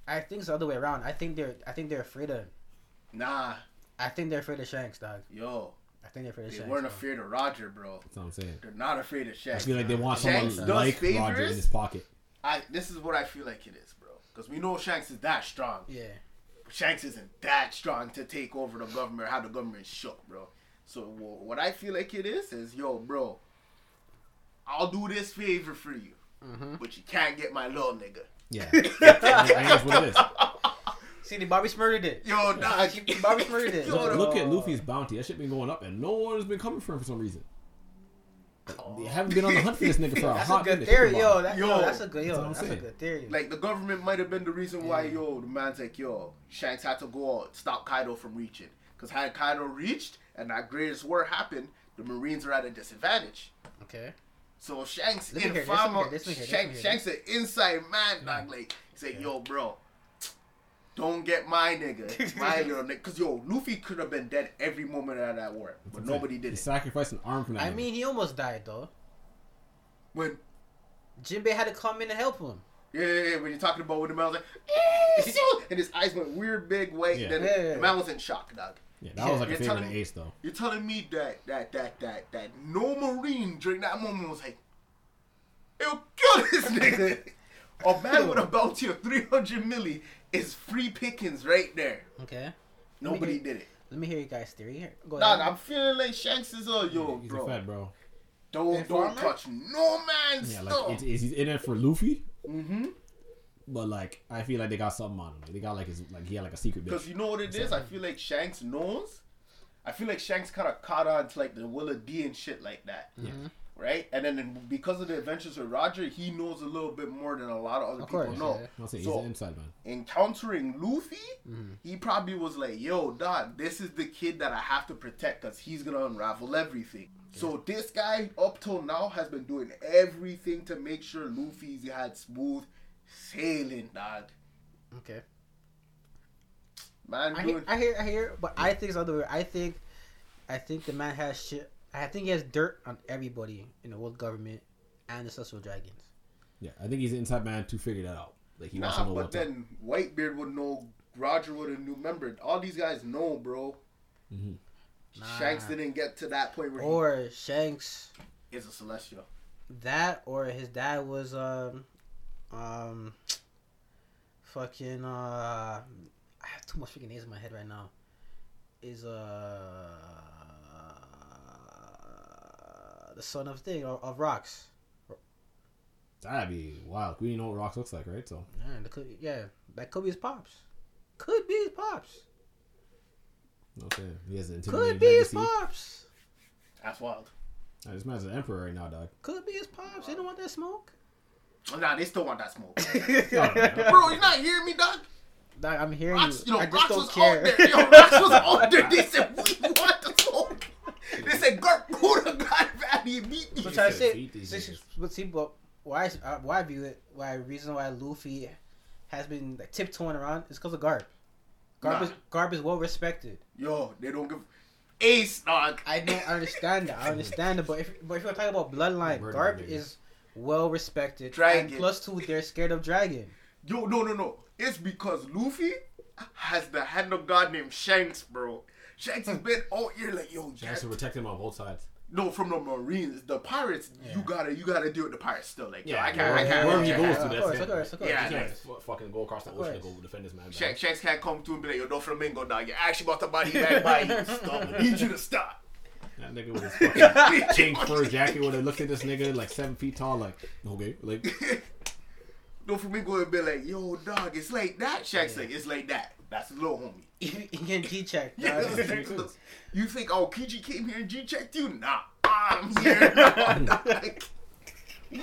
Speaker 2: I think it's the other way around. I think they're, I think they're afraid of.
Speaker 1: Nah,
Speaker 2: I think they're afraid of Shanks, dog.
Speaker 1: yo.
Speaker 2: I think they're afraid of
Speaker 1: They
Speaker 2: Shanks.
Speaker 1: weren't
Speaker 2: bro.
Speaker 1: afraid of Roger, bro.
Speaker 4: That's what I'm saying.
Speaker 1: They're not afraid of Shanks.
Speaker 4: I feel like they want someone
Speaker 1: does
Speaker 4: like
Speaker 1: favors?
Speaker 4: Roger in his pocket.
Speaker 1: I, this is what I feel like it is, bro. Because we know Shanks is that strong.
Speaker 2: Yeah.
Speaker 1: But Shanks isn't that strong to take over the government or have the government shook, bro. So wh- what I feel like it is is, yo, bro, I'll do this favor for you,
Speaker 2: Mm-hmm.
Speaker 1: but you can't get my little nigga.
Speaker 4: Yeah. *laughs* That's what it is.
Speaker 2: See, the Bobby murdered it.
Speaker 1: Yo, dog.
Speaker 2: Bobby murdered it.
Speaker 4: Look, look at Luffy's bounty. That shit been going up, and no one has been coming for him for some reason. They haven't been on the hunt for this nigga for a *laughs*
Speaker 2: That's a
Speaker 4: hot
Speaker 2: good
Speaker 4: minute.
Speaker 2: theory, yo. That,
Speaker 1: Yo,
Speaker 2: yo, that's a good, yo.
Speaker 4: that's
Speaker 2: That's a good theory.
Speaker 1: Like the government might have been the reason why, yo, the man's like, yo, Shanks had to go out, stop Kaido from reaching. Because had Kaido reached and that greatest war happened, the Marines are at a disadvantage.
Speaker 2: okay.
Speaker 1: So Shanks
Speaker 2: Let
Speaker 1: in
Speaker 2: hear this, let me
Speaker 1: Fama,
Speaker 2: hear this, let me hear this,
Speaker 1: Shanks,
Speaker 2: let
Speaker 1: Shanks an inside man, dog. Like, say, yo, bro, don't get my nigga, my *laughs* little nigga. Because, yo, Luffy could have been dead every moment of that war, but nobody did
Speaker 4: He
Speaker 1: it.
Speaker 4: sacrificed an arm for that.
Speaker 2: I
Speaker 4: nigga.
Speaker 2: mean, he almost died though.
Speaker 1: When,
Speaker 2: Jinbei had to come in and help him.
Speaker 1: yeah, yeah, yeah, when you're talking about when the man was like, *laughs* "Eh, so-" and his eyes went weird, big, way.
Speaker 4: Yeah.
Speaker 1: then
Speaker 2: Yeah, yeah,
Speaker 1: the man was in shock, dog.
Speaker 4: yeah, that was like
Speaker 1: You're
Speaker 4: a favorite
Speaker 1: telling me-
Speaker 4: Ace though.
Speaker 1: You're telling me that that that that that no marine during that moment was like, "It'll kill this nigga." *laughs* A man with a bounty of three hundred milli is free pickings right there.
Speaker 2: Okay.
Speaker 1: Nobody
Speaker 2: hear-
Speaker 1: did it.
Speaker 2: Let me hear you guys' theory. Here, go
Speaker 1: Dog,
Speaker 2: ahead.
Speaker 1: I'm feeling like Shanks is a yo,
Speaker 4: He's
Speaker 1: bro.
Speaker 4: a fed, bro.
Speaker 1: Don't
Speaker 2: Informer?
Speaker 1: don't touch no man's
Speaker 4: Yeah,
Speaker 1: stuff.
Speaker 4: like it's, it's, he's in it for Luffy,
Speaker 1: mm-hmm.
Speaker 4: but like I feel like they got something on him. They got like his like he had like a secret
Speaker 1: Because you know what it is? I feel like Shanks knows. I feel like Shanks kind of caught on to like the Will of D and shit like that.
Speaker 2: Mhm.
Speaker 1: Right? And then because of the adventures with Roger, he knows a little bit more than a lot of other
Speaker 2: Of
Speaker 1: people
Speaker 2: course,
Speaker 1: know.
Speaker 2: yeah.
Speaker 4: I'll say he's
Speaker 1: So-
Speaker 4: an inside man.
Speaker 1: Encountering Luffy,
Speaker 2: Mhm.
Speaker 1: he probably was like, yo, dog, this is the kid that I have to protect because he's going to unravel everything. So this guy, up till now, has been doing everything to make sure Luffy's had smooth sailing, dog.
Speaker 2: Okay.
Speaker 1: Man,
Speaker 2: I
Speaker 1: doing
Speaker 2: hear, I hear, I hear, but I think it's other way. I think, I think the man has shit. I think he has dirt on everybody in the world government and the Celestial dragons.
Speaker 4: Yeah, I think he's an inside man to figure that out. Like he wants
Speaker 1: nah,
Speaker 4: to know
Speaker 1: but
Speaker 4: what's up.
Speaker 1: then Whitebeard would know. Roger would have knew. Remember, all these guys know, bro.
Speaker 4: Mhm.
Speaker 2: Nah.
Speaker 1: Shanks didn't get to that point where
Speaker 2: Or Shanks,
Speaker 1: is a celestial.
Speaker 2: that, or his dad was um, um, fucking uh, I have too much freaking names in my head right now. Is uh, the son of thing of, of rocks.
Speaker 4: That'd be wild. We didn't know what Rocks looks like, right? So
Speaker 2: Yeah, that could, yeah, that could be his pops. Could be his pops.
Speaker 4: Okay, he has an
Speaker 2: Could
Speaker 4: intimidating
Speaker 2: be his pops.
Speaker 1: That's wild.
Speaker 4: Nah, this man's an emperor right now, dog.
Speaker 2: Could be his pops. They don't want that smoke.
Speaker 1: Oh, nah, they still want that smoke. *laughs*
Speaker 4: Oh,
Speaker 1: bro, you not hearing me, dog?
Speaker 2: Dog, I'm hearing
Speaker 1: Rocks,
Speaker 2: you.
Speaker 1: you know,
Speaker 2: I just
Speaker 1: Rocks
Speaker 2: don't
Speaker 1: was
Speaker 2: care.
Speaker 1: out there. Yo, Rocks was out there. They said, we *laughs* want the smoke. They said, Gert, who the God Valley and meet
Speaker 2: But
Speaker 1: these.
Speaker 2: try to
Speaker 4: said
Speaker 2: say,
Speaker 4: beat
Speaker 2: this is- but see, but why, is- uh, why I view it, why reason why Luffy has been like, tiptoeing around is because of Garp. Garp
Speaker 1: Nah.
Speaker 2: is Garp is well respected.
Speaker 1: Yo, they don't give. Ace, dog.
Speaker 2: I don't understand that. I understand it, but if but if you're talking about bloodline,
Speaker 4: Murder
Speaker 2: Garp
Speaker 4: nigga.
Speaker 2: is well respected.
Speaker 1: Dragon.
Speaker 2: And plus two, they're scared of dragon.
Speaker 1: Yo, no, no, no. It's because Luffy has the hand of God named Shanks, bro. Shanks has been out here like, yo,
Speaker 4: Shanks
Speaker 1: Jack-
Speaker 4: to protect him on both sides.
Speaker 1: No, from the Marines, the pirates. You gotta, you gotta deal with the pirates still. Like, yo,
Speaker 4: Yeah,
Speaker 1: I can't, I
Speaker 4: yeah,
Speaker 1: can't.
Speaker 4: wherever
Speaker 1: I
Speaker 4: he
Speaker 1: can't-
Speaker 4: goes to,
Speaker 2: of
Speaker 4: that's
Speaker 2: course, of course, of course.
Speaker 1: Yeah,
Speaker 4: He can't
Speaker 1: yeah.
Speaker 4: fucking go across the ocean and
Speaker 2: course.
Speaker 4: go defend this man.
Speaker 1: Shanks,
Speaker 4: dog.
Speaker 1: Shanks can't come to him and be like, yo, Doflamingo, dog. You're actually about to body bag *laughs* by you. Stop. I need you to stop.
Speaker 4: That nigga with his fucking *laughs* chain fur jacket would have looked at this nigga like seven feet tall, like okay, like *laughs*
Speaker 1: Doflamingo would be like, yo, dog, it's like that. Shanks like, it's like that. That's his little homie. *laughs*
Speaker 2: He he can G check.
Speaker 1: Yeah. *laughs* you think, oh, PG came here and G checked you? Nah, I'm *laughs* here. Like,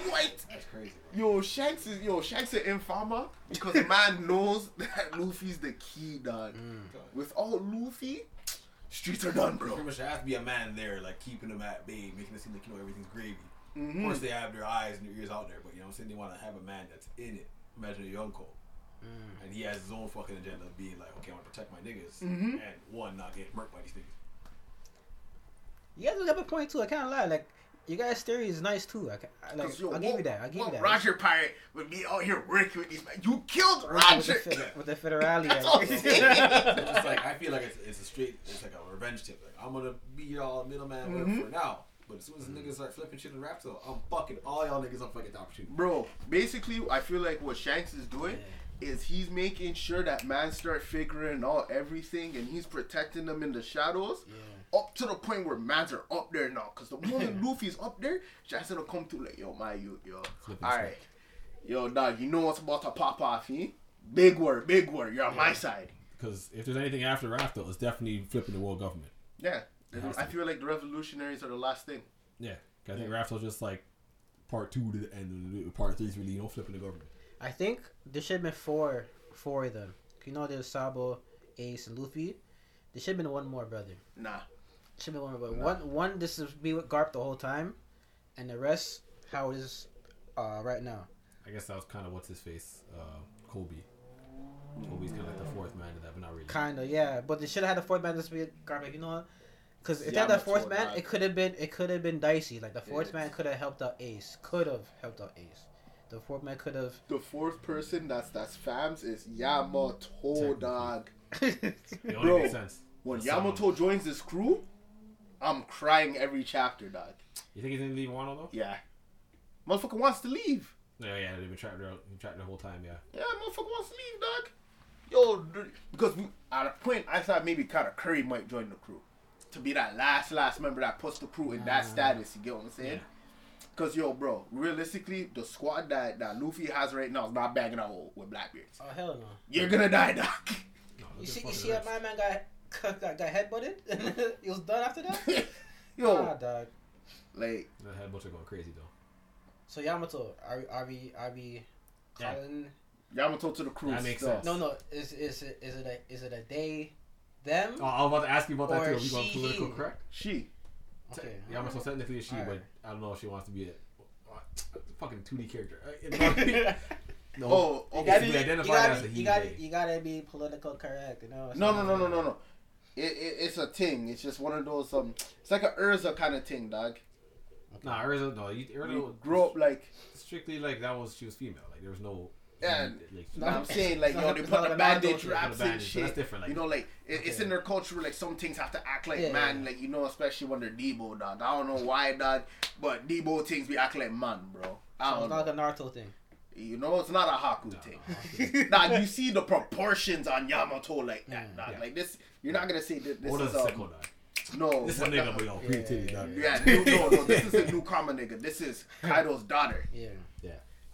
Speaker 1: what?
Speaker 3: That's crazy.
Speaker 1: Yo, Shanks is yo Shanks is infama because the man knows that Luffy's the key, dog. Without Luffy, streets are done,
Speaker 3: Pretty
Speaker 1: bro.
Speaker 3: much there has to be a man there, like keeping them at bay, making it seem like you know everything's gravy. Of
Speaker 1: Mhm.
Speaker 3: course, they have their eyes and their ears out there, but you know what I'm saying they want to have a man that's in it. Imagine a young Cole, and he has his own fucking agenda of being like, okay, I want to protect my niggas,
Speaker 1: Mhm.
Speaker 3: and one not get murked by these niggas.
Speaker 2: You guys have a point too. I can't lie. Like your guys' theory is nice too. I, can, I like.
Speaker 1: 'Cause, yo,
Speaker 2: I'll give
Speaker 1: what-
Speaker 2: you that. I'll give you that.
Speaker 1: Roger Pirate would be out here working with these men. You killed
Speaker 2: With the,
Speaker 1: Roger.
Speaker 2: fed- with the federale.
Speaker 1: That's all I'm *laughs*
Speaker 2: like-
Speaker 3: So it's like I feel like it's, it's a straight, it's like a revenge tip. Like I'm gonna be y'all middleman work
Speaker 1: Mhm.
Speaker 3: for now, but as soon as niggas start flipping shit in Raptor, I'm fucking all y'all niggas up fucking the opportunity.
Speaker 1: Bro, basically, I feel like what Shanks is doing is he's making sure that man start figuring out everything and he's protecting them in the shadows. Up to the point where mans are up there now. Cause the moment *laughs* Luffy's up there, Shanks gonna come through like, yo, my youth, yo. Alright. Yo, dog, you know what's about to pop off, he? Big word, big word. You're on my side.
Speaker 4: because if there's anything after Rafto, it's definitely flipping the world government.
Speaker 1: Yeah. I feel like the revolutionaries are the last thing.
Speaker 4: Yeah, I think Rafto's just like part two to the end, and part three is really you know flipping the government.
Speaker 2: I think there should have been four, four of them. You know, there's Sabo, Ace, and Luffy. There should have been one more, brother.
Speaker 1: Nah.
Speaker 2: Should have been one more. But one, one, this is be with Garp the whole time, and the rest, how it is, uh, right now.
Speaker 4: I guess that was kind of what's his face, uh, Koby. Koby's kind of like the fourth man to that, but not really.
Speaker 2: Kinda, yeah. But they should have had the fourth man just be Garp. Like, you know what? Because if they had that fourth man,
Speaker 1: dog.
Speaker 2: it could have been, it could have been dicey. Like the fourth
Speaker 1: Yeah.
Speaker 2: man could have helped out Ace. Could have helped out Ace. The fourth man could have.
Speaker 1: The fourth person that's that's fams is Yamato,
Speaker 4: Technically.
Speaker 1: dog. *laughs* Bro.
Speaker 4: makes sense.
Speaker 1: When
Speaker 4: That's,
Speaker 1: Yamato joins this crew, I'm crying every chapter, dog.
Speaker 4: You think he's gonna leave Wano though?
Speaker 1: Yeah. Motherfucker wants to leave.
Speaker 4: Yeah, yeah, they've been trapped there, been trapped the whole time. Yeah,
Speaker 1: Yeah, motherfucker wants to leave, dog. Yo, because we, at a point, I thought maybe kind of Curry might join the crew. To be that last, last member that puts the crew in that
Speaker 2: Ah.
Speaker 1: status, you get what I'm saying? Because, yo, bro, realistically, the squad that, that Luffy has right now is not bagging out with Blackbeards.
Speaker 2: Oh hell no!
Speaker 1: You're gonna die, Doc. *laughs*
Speaker 4: no,
Speaker 2: You see, you see that my man got *laughs* got, got headbutted. *laughs* he was done after that.
Speaker 1: yo,
Speaker 2: Ah, dog.
Speaker 1: like,
Speaker 4: The head butcher going crazy though.
Speaker 2: So Yamato, are are we are we
Speaker 4: Yeah.
Speaker 2: calling?
Speaker 1: Yamato to the crew.
Speaker 4: That makes
Speaker 1: still.
Speaker 4: sense.
Speaker 2: No, no. Is is it is it a is it a they, them?
Speaker 4: Oh, I was about to ask you about that too. Are we going political correct?
Speaker 1: She.
Speaker 2: Okay.
Speaker 4: Yamato technically is she,
Speaker 2: Alright.
Speaker 4: but I don't know if she wants to be a fucking 2D character. Uh, *laughs* No,
Speaker 1: Oh,
Speaker 2: You gotta, be,
Speaker 4: be
Speaker 2: you, gotta,
Speaker 4: as a
Speaker 2: you, gotta, you gotta be political correct, you know.
Speaker 1: No, no, no, no, no, no. It, it, it's a thing. It's just one of those um. It's like a Urza kind of thing, dog.
Speaker 4: Nah, Urza, no, you, Urza
Speaker 1: You grew up like.
Speaker 4: strictly like that was she was female. Like there was no.
Speaker 1: Yeah,
Speaker 4: like,
Speaker 1: You know what I'm saying? Like,
Speaker 2: It's
Speaker 1: yo, they put the
Speaker 2: a
Speaker 1: bandage
Speaker 2: non-culture.
Speaker 1: wraps
Speaker 4: The
Speaker 1: and
Speaker 4: bandage, but that's
Speaker 1: shit.
Speaker 4: different, like-
Speaker 1: you know, like it, it's in their culture. where, Like some things have to act like
Speaker 2: Yeah,
Speaker 1: man.
Speaker 2: yeah.
Speaker 1: Like you know, especially when they're Debo, dog. I don't know why, dog. But Debo things be acting like man, bro. I
Speaker 2: So
Speaker 1: don't
Speaker 2: it's
Speaker 1: know.
Speaker 2: not like a Naruto thing.
Speaker 1: You know, it's not a Haku
Speaker 4: No,
Speaker 1: thing. *laughs* nah, you see the proportions on Yamato like that,
Speaker 2: Mm,
Speaker 1: dog.
Speaker 4: yeah.
Speaker 1: Like this, you're not gonna say that this
Speaker 4: What
Speaker 1: is
Speaker 4: does
Speaker 1: um,
Speaker 4: Sicko
Speaker 1: no.
Speaker 4: This is a nigga, but yo,
Speaker 2: Yeah,
Speaker 4: pretty titty,
Speaker 2: yeah.
Speaker 1: Yeah, no, no, no. This is a *laughs* new karma nigga. This is *laughs* Kaido's daughter.
Speaker 2: Yeah.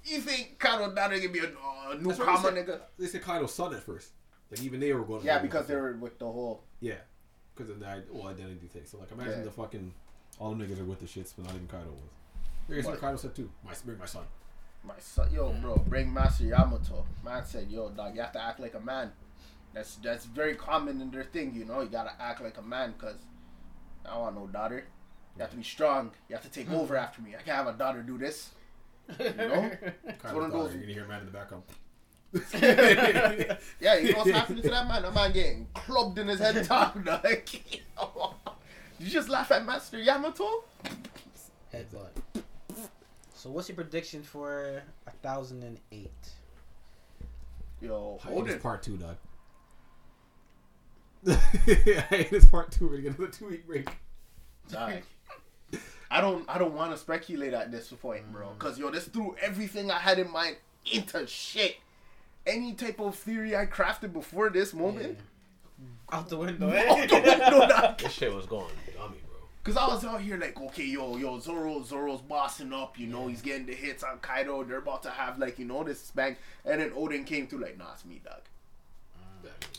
Speaker 1: You think Kaido's daughter gonna be a uh, new
Speaker 4: That's what
Speaker 1: karma
Speaker 4: they said.
Speaker 1: nigga?
Speaker 4: They said Kaido's son at first. Like even they were going.
Speaker 1: Yeah, because they were with the whole.
Speaker 4: Yeah, because of that whole identity thing. So like, imagine
Speaker 1: Yeah.
Speaker 4: the fucking all the niggas are with the shits, but not even Kaido was. I guess what
Speaker 1: What?
Speaker 4: Kaido said too. My bring my son.
Speaker 1: My son, yo, bro, bring Master Yamato. Man said, yo, dog, you have to act like a man. That's that's very common in their thing, you know. You gotta act like a man, cause I don't want no daughter. You have to be strong. You have to take over after me. I can't have a daughter do this. You know?
Speaker 4: Kaido's
Speaker 1: one of those-
Speaker 4: You're gonna hear a man in the background. *laughs*
Speaker 1: Yeah, you know what's happening to that man? That man getting clubbed in his head top, dog. *laughs* you just laugh at Master Yamato?
Speaker 2: Headbutt. So what's your prediction for a thousand and eight?
Speaker 1: Yo,
Speaker 4: Hold
Speaker 1: hold
Speaker 4: this
Speaker 1: it.
Speaker 4: part two, dog. *laughs* this part two. We're gonna get another two week break.
Speaker 1: Dog. I don't I don't want to speculate at this point, bro.
Speaker 2: Mm.
Speaker 1: Cause yo, this threw everything I had in mind into shit. Any type of theory I crafted before this moment,
Speaker 2: Out the window.
Speaker 1: out the window, dog. *laughs*
Speaker 4: This shit was going dummy, bro.
Speaker 1: Cause I was out here like, okay, yo, yo, Zoro, Zoro's bossing up, you know, he's getting the hits on Kaido. They're about to have like, you know, this bang, and then Oden came through like, nah, it's me, dog.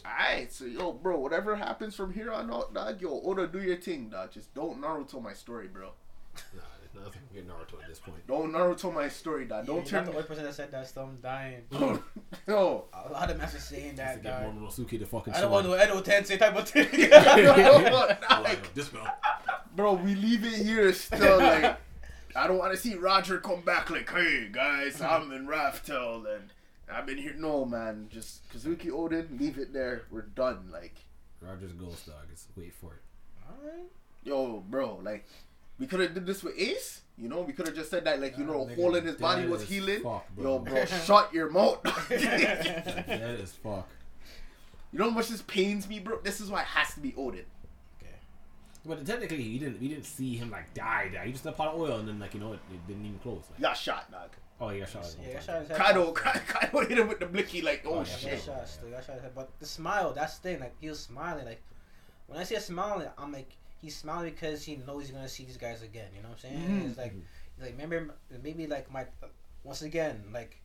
Speaker 1: Alright, so yo, bro, whatever happens from here on out, dog, yo, Oda, do your thing, dog. Just don't Naruto my story, bro.
Speaker 4: Nah, there's nothing get Naruto at this point.
Speaker 1: Don't Naruto my story, dog.
Speaker 2: Don't
Speaker 1: Don't
Speaker 2: You're not the only person that said that, so I'm dying. *laughs*
Speaker 1: yo.
Speaker 2: A lot of masters saying
Speaker 4: Just
Speaker 2: that,
Speaker 4: to get
Speaker 2: dog.
Speaker 4: Momonosuke to fucking
Speaker 2: I don't want no Edo Tensei type of thing. *laughs* *laughs*
Speaker 1: Like,
Speaker 4: This bro.
Speaker 1: bro, we leave it here still. Like, I don't want to see Roger come back. Like, hey guys, I'm in Raftel and I've been here. No, man, just Kozuki Oden, leave it there. We're done. Like,
Speaker 4: Roger's ghost dog. Is wait for it.
Speaker 2: Alright.
Speaker 1: yo, bro, like, we could have did this with Ace. You know, we could have just said that, like, you know, a hole in his body was healing.
Speaker 4: fuck,
Speaker 1: Yo,
Speaker 4: bro.
Speaker 1: bro, *laughs* shut your mouth. *laughs*
Speaker 4: Dead as fuck.
Speaker 1: you know how much this pains me, bro? This is why it has to be Oden. Okay.
Speaker 4: But technically, he didn't. We didn't see him like die. Die. He just left pot of oil, and then like you know, it, it didn't even close. Like,
Speaker 1: He got shot, dog.
Speaker 4: oh, he got shot.
Speaker 2: Yeah,
Speaker 4: Yeah,
Speaker 2: I shot his head.
Speaker 1: Kaido,
Speaker 2: off.
Speaker 1: Kaido hit him with the blicky, like, oh,
Speaker 4: Oh, yeah,
Speaker 2: Yeah,
Speaker 1: shit.
Speaker 2: shot, still got shot. But the smile, that's the thing. Like he was smiling. Like when I see a smiling, I'm like he's smiling because he knows he's gonna see these guys again. You know what I'm saying?
Speaker 1: Mhm.
Speaker 2: It's like, like remember maybe like my once again like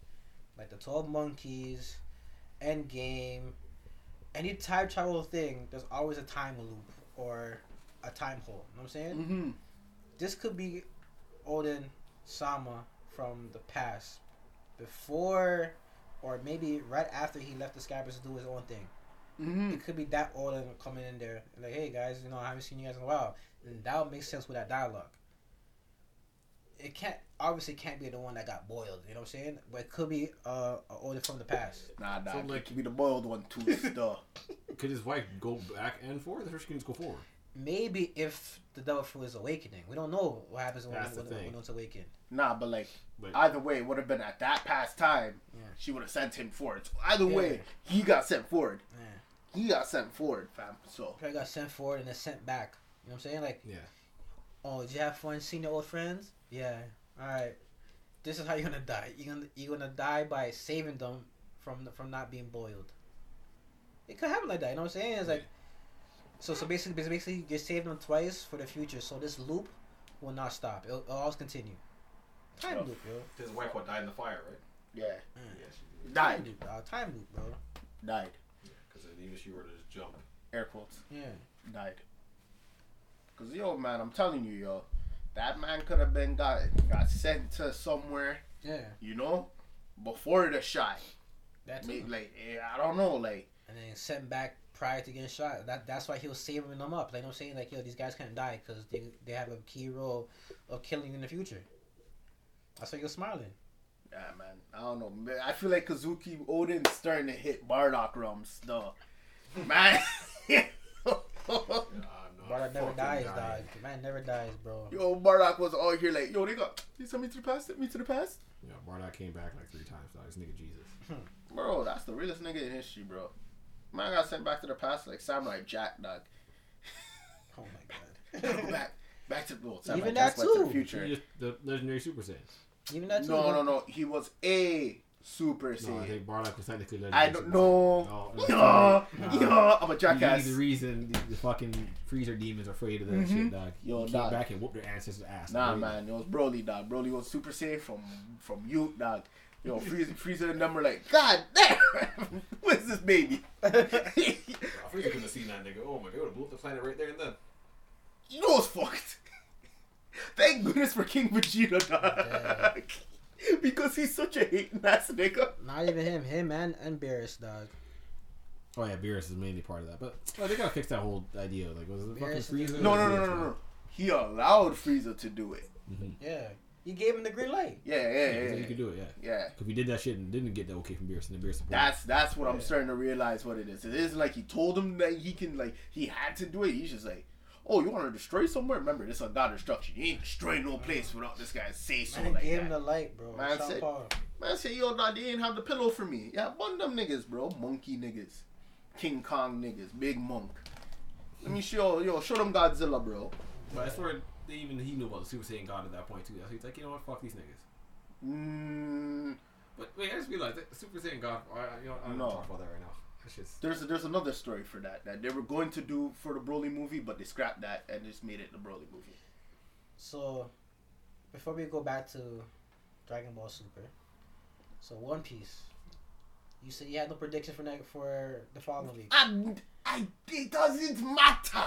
Speaker 2: like the Twelve Monkeys, Endgame, any time travel thing. There's always a time loop or a time hole. You know what I'm saying?
Speaker 1: Mm-hmm.
Speaker 2: this could be Oden Sama from the past, before, or maybe right after he left the Scabbards to do his own thing.
Speaker 1: Mm-hmm.
Speaker 2: It could be that Oden coming in there, like, "Hey guys, you know, I haven't seen you guys in a while," and that would make sense with that dialogue. It can't obviously can't be the one that got boiled. You know what I'm saying? But it could be uh, a Oden from the past.
Speaker 1: Nah, nah,
Speaker 4: So,
Speaker 1: so,
Speaker 4: like-
Speaker 1: like, could be the boiled one too. *laughs* Still,
Speaker 4: Could his wife go back and forth, or she can just go forward?
Speaker 2: Maybe if the devil fruit is awakening, we don't know what happens when,
Speaker 4: That's the
Speaker 2: when, when, when it's awakened.
Speaker 1: nah, but like
Speaker 4: But
Speaker 1: either way, it would have been at that past time.
Speaker 2: Yeah.
Speaker 1: She would have sent him forward. So either
Speaker 2: Yeah.
Speaker 1: way, he got sent forward.
Speaker 2: Yeah.
Speaker 1: He got sent forward, fam. So
Speaker 2: Probably got sent forward and then sent back. You know what I'm saying? Like,
Speaker 4: yeah,
Speaker 2: oh, did you have fun seeing your old friends? Yeah. All right. This is how you're gonna die. You're gonna you're gonna die by saving them from from not being boiled. It could happen like that. You know what I'm saying? It's like, so so basically basically you save them twice for the future. So this loop will not stop. It'll, it'll always continue. Time
Speaker 1: Tough.
Speaker 2: loop, yo.
Speaker 3: His wife what died in the fire, right?
Speaker 1: yeah,
Speaker 2: Mm.
Speaker 3: Yeah, she
Speaker 2: Time
Speaker 1: died.
Speaker 2: Time loop, bro.
Speaker 1: died.
Speaker 3: Because even if you were to just jump,
Speaker 1: Air quotes.
Speaker 2: Yeah.
Speaker 1: Died. Cause yo, man, I'm telling you, yo, that man could have been got got sent to somewhere,
Speaker 2: Yeah.
Speaker 1: you know, before the shot.
Speaker 2: That's
Speaker 1: Maybe, like eh, I don't know, like
Speaker 2: and then sent back prior to getting shot. That that's why he was saving them up. Like I'm saying, like yo, these guys can't die because they they have a key role of killing in the future. That's why you're smiling.
Speaker 1: Yeah, man. I don't know. Man, I feel like Kozuki Oden's starting to hit Bardock rums, though. Man. *laughs*
Speaker 2: Bardock never dies, dog. Man never dies, bro.
Speaker 1: Yo, Bardock was all here like, yo, they got, they sent me to the past, sent me to the past.
Speaker 4: Yeah, Bardock came back like three times. Dog. This nigga Jesus. *laughs*
Speaker 1: Bro, that's the realest nigga in history, bro. Man got sent back to the past like Samurai Jack, dog. *laughs*
Speaker 2: Oh my god.
Speaker 1: Back, back to well, Samurai
Speaker 2: Even
Speaker 1: Jack
Speaker 2: that
Speaker 1: went to
Speaker 2: too.
Speaker 1: the future.
Speaker 4: He just the legendary Super Saiyan.
Speaker 2: Even that too.
Speaker 1: No, no, no. He was a Super
Speaker 4: No, I
Speaker 1: Saiyan.
Speaker 4: think Bardock was technically legendary.
Speaker 1: I don't
Speaker 4: Super
Speaker 1: know.
Speaker 4: Saiyan.
Speaker 1: Yo,
Speaker 4: Nah.
Speaker 1: yo, I'm a jackass.
Speaker 4: He's the reason the, the fucking Frieza demons are afraid of that
Speaker 1: Mhm.
Speaker 4: shit, dog.
Speaker 1: Yo,
Speaker 4: He
Speaker 1: dog.
Speaker 4: came back and whooped their ancestors' ass.
Speaker 1: Nah,
Speaker 4: Really.
Speaker 1: man, it was Broly, dog. Broly was Super Saiyan from from youth, dog. Yo, Frieza, Frieza and them were like, God damn, *laughs* what's this baby?
Speaker 3: I Frieza couldn't have seen that nigga. Oh my god, they would have blew up the planet right there and then.
Speaker 1: you know it's fucked. *laughs* Thank goodness for King Vegeta, dog. *laughs* because he's such a hating ass nigga.
Speaker 2: Not even him. Him and and Beerus, dog.
Speaker 4: Oh yeah, Beerus is mainly part of that, but well, they gotta fix that whole idea. Like, was it fucking
Speaker 2: Beerus-
Speaker 4: Frieza?
Speaker 1: No,
Speaker 4: or
Speaker 1: no, no,
Speaker 4: Beerus,
Speaker 1: no, no, no. He allowed Frieza to do it.
Speaker 4: Mhm.
Speaker 2: Yeah. He gave him the green light.
Speaker 1: Yeah, yeah,
Speaker 4: Yeah,
Speaker 1: yeah.
Speaker 4: 'cause
Speaker 1: yeah.
Speaker 4: you could do it, yeah.
Speaker 1: yeah.
Speaker 4: If he did that shit and didn't get the okay from Beerus, and the Beerus.
Speaker 1: That's that's what I'm starting to realize what it is. It isn't like he told him that he can like he had to do it. He's just like, oh, you want to destroy somewhere? Remember, this is a god destruction. You ain't destroying no place without this guy say so
Speaker 2: Man
Speaker 1: like
Speaker 2: gave
Speaker 1: that.
Speaker 2: him the light, bro.
Speaker 1: Man
Speaker 2: Sean
Speaker 1: said-
Speaker 2: Paul.
Speaker 1: Man say, yo, nah, they ain't have the pillow for me. Yeah, one of them niggas, bro. Monkey niggas. King Kong niggas. Big monk. Let me show, yo, show them Godzilla, bro.
Speaker 4: But that's where they even he knew about the Super Saiyan God at that point too. So he's like, you know what, fuck these niggas.
Speaker 1: Mm,
Speaker 4: But wait, I just realized that Super Saiyan God. I, you know, I don't
Speaker 1: No.
Speaker 4: talk about that right now. That's just
Speaker 1: there's there's another story for that that they were going to do for the Broly movie, but they scrapped that and just made it the Broly movie.
Speaker 2: So, before we go back to Dragon Ball Super, so One Piece. You said you had no prediction for next for the following week.
Speaker 1: And I, it doesn't matter.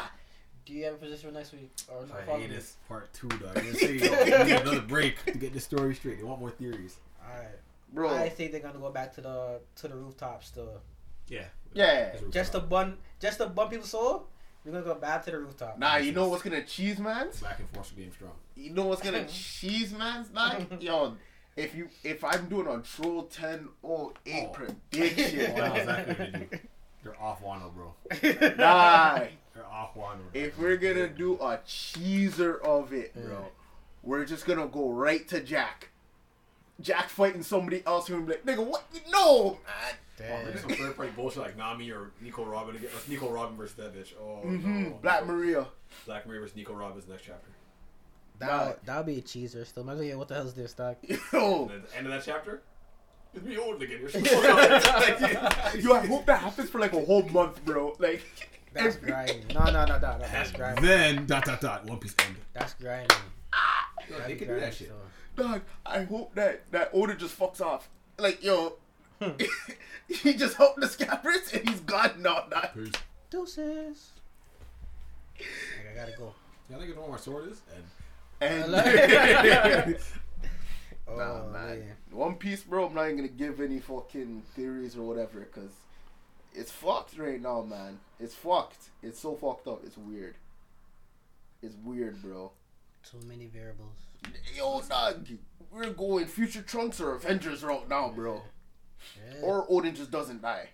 Speaker 2: Do you have a prediction for next week or the
Speaker 4: I
Speaker 2: following
Speaker 4: hate
Speaker 2: week?
Speaker 4: this part two, dog. They're saying, yo, need another break to get the story straight. They want more theories.
Speaker 2: All right.
Speaker 1: Bro,
Speaker 2: I think they're gonna go back to the to the rooftop still.
Speaker 4: Yeah.
Speaker 1: yeah.
Speaker 2: Just to bun, just to bump people's soul. We're gonna go back to the rooftop.
Speaker 1: Nah, you know what's gonna cheese man's?
Speaker 4: talking. Back and forth game strong.
Speaker 1: You know what's gonna *laughs* cheese man's like? *laughs* Yo, if you if I'm doing a troll 10 or 8
Speaker 4: Oh.
Speaker 1: prediction,
Speaker 4: Oh, that was exactly what they do. They're off Wano, bro.
Speaker 1: nah.
Speaker 4: They're off Wano.
Speaker 1: If we're gonna do a cheeser of it, bro,
Speaker 2: Yeah.
Speaker 1: we're just gonna go right to Jack. Jack fighting somebody else who be like, nigga, what? No, man.
Speaker 3: Oh,
Speaker 2: Damn.
Speaker 3: there's some third party bullshit like Nami or Nico Robin again. It's Nico Robin versus that bitch. Oh
Speaker 1: hmm
Speaker 3: no.
Speaker 1: Black Maria.
Speaker 3: Black Maria versus Nico Robin's next chapter.
Speaker 2: That that would be a cheeser still. Imagine, yeah, what the hell is this, *laughs* dog?
Speaker 1: Yo,
Speaker 3: And at the end of that chapter, it's me old again. You're *laughs* so
Speaker 1: yo, I hope that happens for like a whole month, bro. Like, *laughs*
Speaker 2: That's
Speaker 1: every-
Speaker 2: grimy. No, no, no, no, no. That's grinding.
Speaker 4: then dot dot dot One Piece end.
Speaker 2: That's grimy.
Speaker 4: Yo,
Speaker 2: That's
Speaker 4: they can do that shit.
Speaker 2: still.
Speaker 1: Dog, I hope that that Oda just fucks off. Like, yo. He just helped the scabbards and he's gone now. Dog.
Speaker 4: Peace.
Speaker 2: Deuces. Like, I gotta go.
Speaker 4: Yeah, I think you know where my sword is. And
Speaker 1: And *laughs*
Speaker 2: Oh,
Speaker 1: nah, man.
Speaker 2: man.
Speaker 1: One Piece, bro. I'm not even gonna give any fucking theories or whatever, cause it's fucked right now, man. It's fucked. It's so fucked up. It's weird. It's weird, bro.
Speaker 2: Too many variables.
Speaker 1: Yo, dog, we're going Future Trunks or Avengers route now, bro.
Speaker 2: Yeah.
Speaker 1: Or Oden just doesn't die,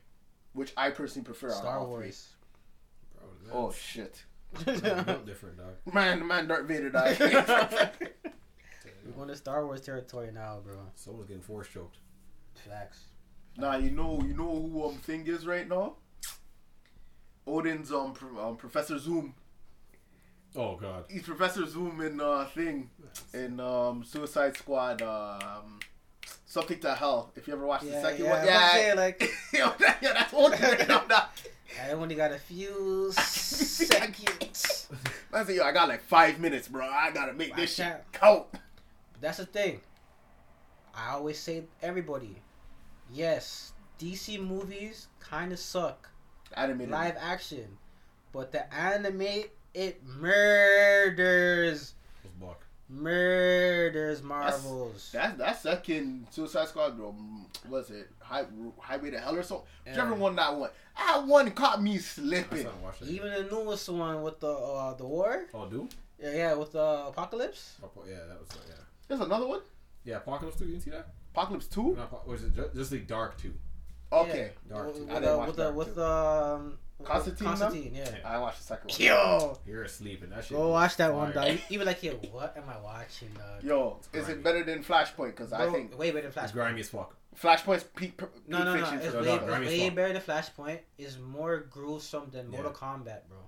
Speaker 1: which I personally prefer. out of
Speaker 2: Star
Speaker 1: all three.
Speaker 2: Wars.
Speaker 4: bro,
Speaker 1: Oh shit,
Speaker 4: that's built *laughs* different, dog.
Speaker 1: man, man, Darth Vader died. *laughs* *laughs*
Speaker 2: We're going to Star Wars territory now, bro.
Speaker 4: Someone's getting force choked.
Speaker 2: Facts.
Speaker 1: nah, you know, you know who um thing is right now. Oden's um, pro- um Professor Zoom.
Speaker 4: Oh god.
Speaker 1: He's Professor Zoom in uh thing in um Suicide Squad um something to hell. If you ever watched the second
Speaker 2: yeah.
Speaker 1: one,
Speaker 2: I'm
Speaker 1: yeah,
Speaker 2: say, like, *laughs*
Speaker 1: Yo, that- yeah, that's Oden right now. dog.
Speaker 2: I only got a few seconds. *laughs*
Speaker 1: I said, yo, I got like five minutes, bro. I gotta make this shit
Speaker 2: out.
Speaker 1: count.
Speaker 2: But that's the thing. I always say everybody. Yes, DC movies kind of suck.
Speaker 1: Animated.
Speaker 2: Live action. But the anime, it murders.
Speaker 4: Was Buck.
Speaker 2: Murders Marvels.
Speaker 1: That's that second Suicide Squad, bro. mm, Was it High, Highway to Hell or something?
Speaker 2: Yeah.
Speaker 1: Whichever one that one. That one caught me slipping.
Speaker 4: still haven't watched it.
Speaker 2: Even the newest one with the uh, the war.
Speaker 4: Oh, Doom?
Speaker 2: Yeah, yeah, with the apocalypse.
Speaker 4: Oh, yeah, that was uh, yeah.
Speaker 1: There's another one.
Speaker 4: Yeah, Apocalypse 2, you didn't see that?
Speaker 1: Apocalypse Two.
Speaker 4: Not, Apo- was it ju- just like Dark 2?
Speaker 1: Okay,
Speaker 2: Yeah.
Speaker 4: Dark
Speaker 2: two.
Speaker 4: too.
Speaker 2: with,
Speaker 1: I
Speaker 2: uh,
Speaker 1: didn't watch
Speaker 2: with, the,
Speaker 1: Dark
Speaker 2: with
Speaker 1: too.
Speaker 2: um,
Speaker 1: Constantine.
Speaker 2: Constantine, yeah.
Speaker 4: Yeah.
Speaker 1: I watched the second one.
Speaker 2: Yo,
Speaker 4: You're asleep and that shit.
Speaker 2: Go watch that one, dog. *laughs* Even like, yo, what am I watching, dog?
Speaker 1: Yo, is it better than Flashpoint? Because I think
Speaker 2: way better than
Speaker 4: It's
Speaker 2: Flashpoint.
Speaker 4: grimy as fuck.
Speaker 1: Flashpoint's peak, peak
Speaker 2: No, no, no.
Speaker 1: fiction.
Speaker 2: It's
Speaker 1: for-
Speaker 4: no,
Speaker 2: way,
Speaker 4: no, grimy
Speaker 2: it's
Speaker 4: as
Speaker 2: way better than Flashpoint. Is more gruesome than Mortal Kombat, bro.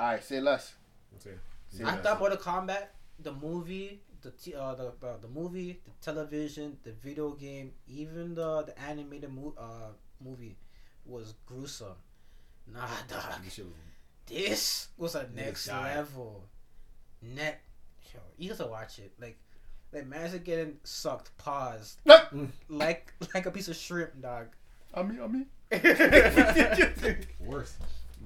Speaker 1: All right, say less.
Speaker 4: That's it.
Speaker 1: Say
Speaker 2: I
Speaker 1: less.
Speaker 2: thought Mortal Kombat, the movie, the t- uh, the uh, the movie, the television, the video game, even the the animated mo- uh, movie was gruesome. Nah, dog.
Speaker 4: This was
Speaker 2: This was a next level. Net. Yo, you have to watch it. Like, like man's are getting sucked, paused, like like a piece of shrimp, dog.
Speaker 1: I mean, I mean. *laughs*
Speaker 4: worse.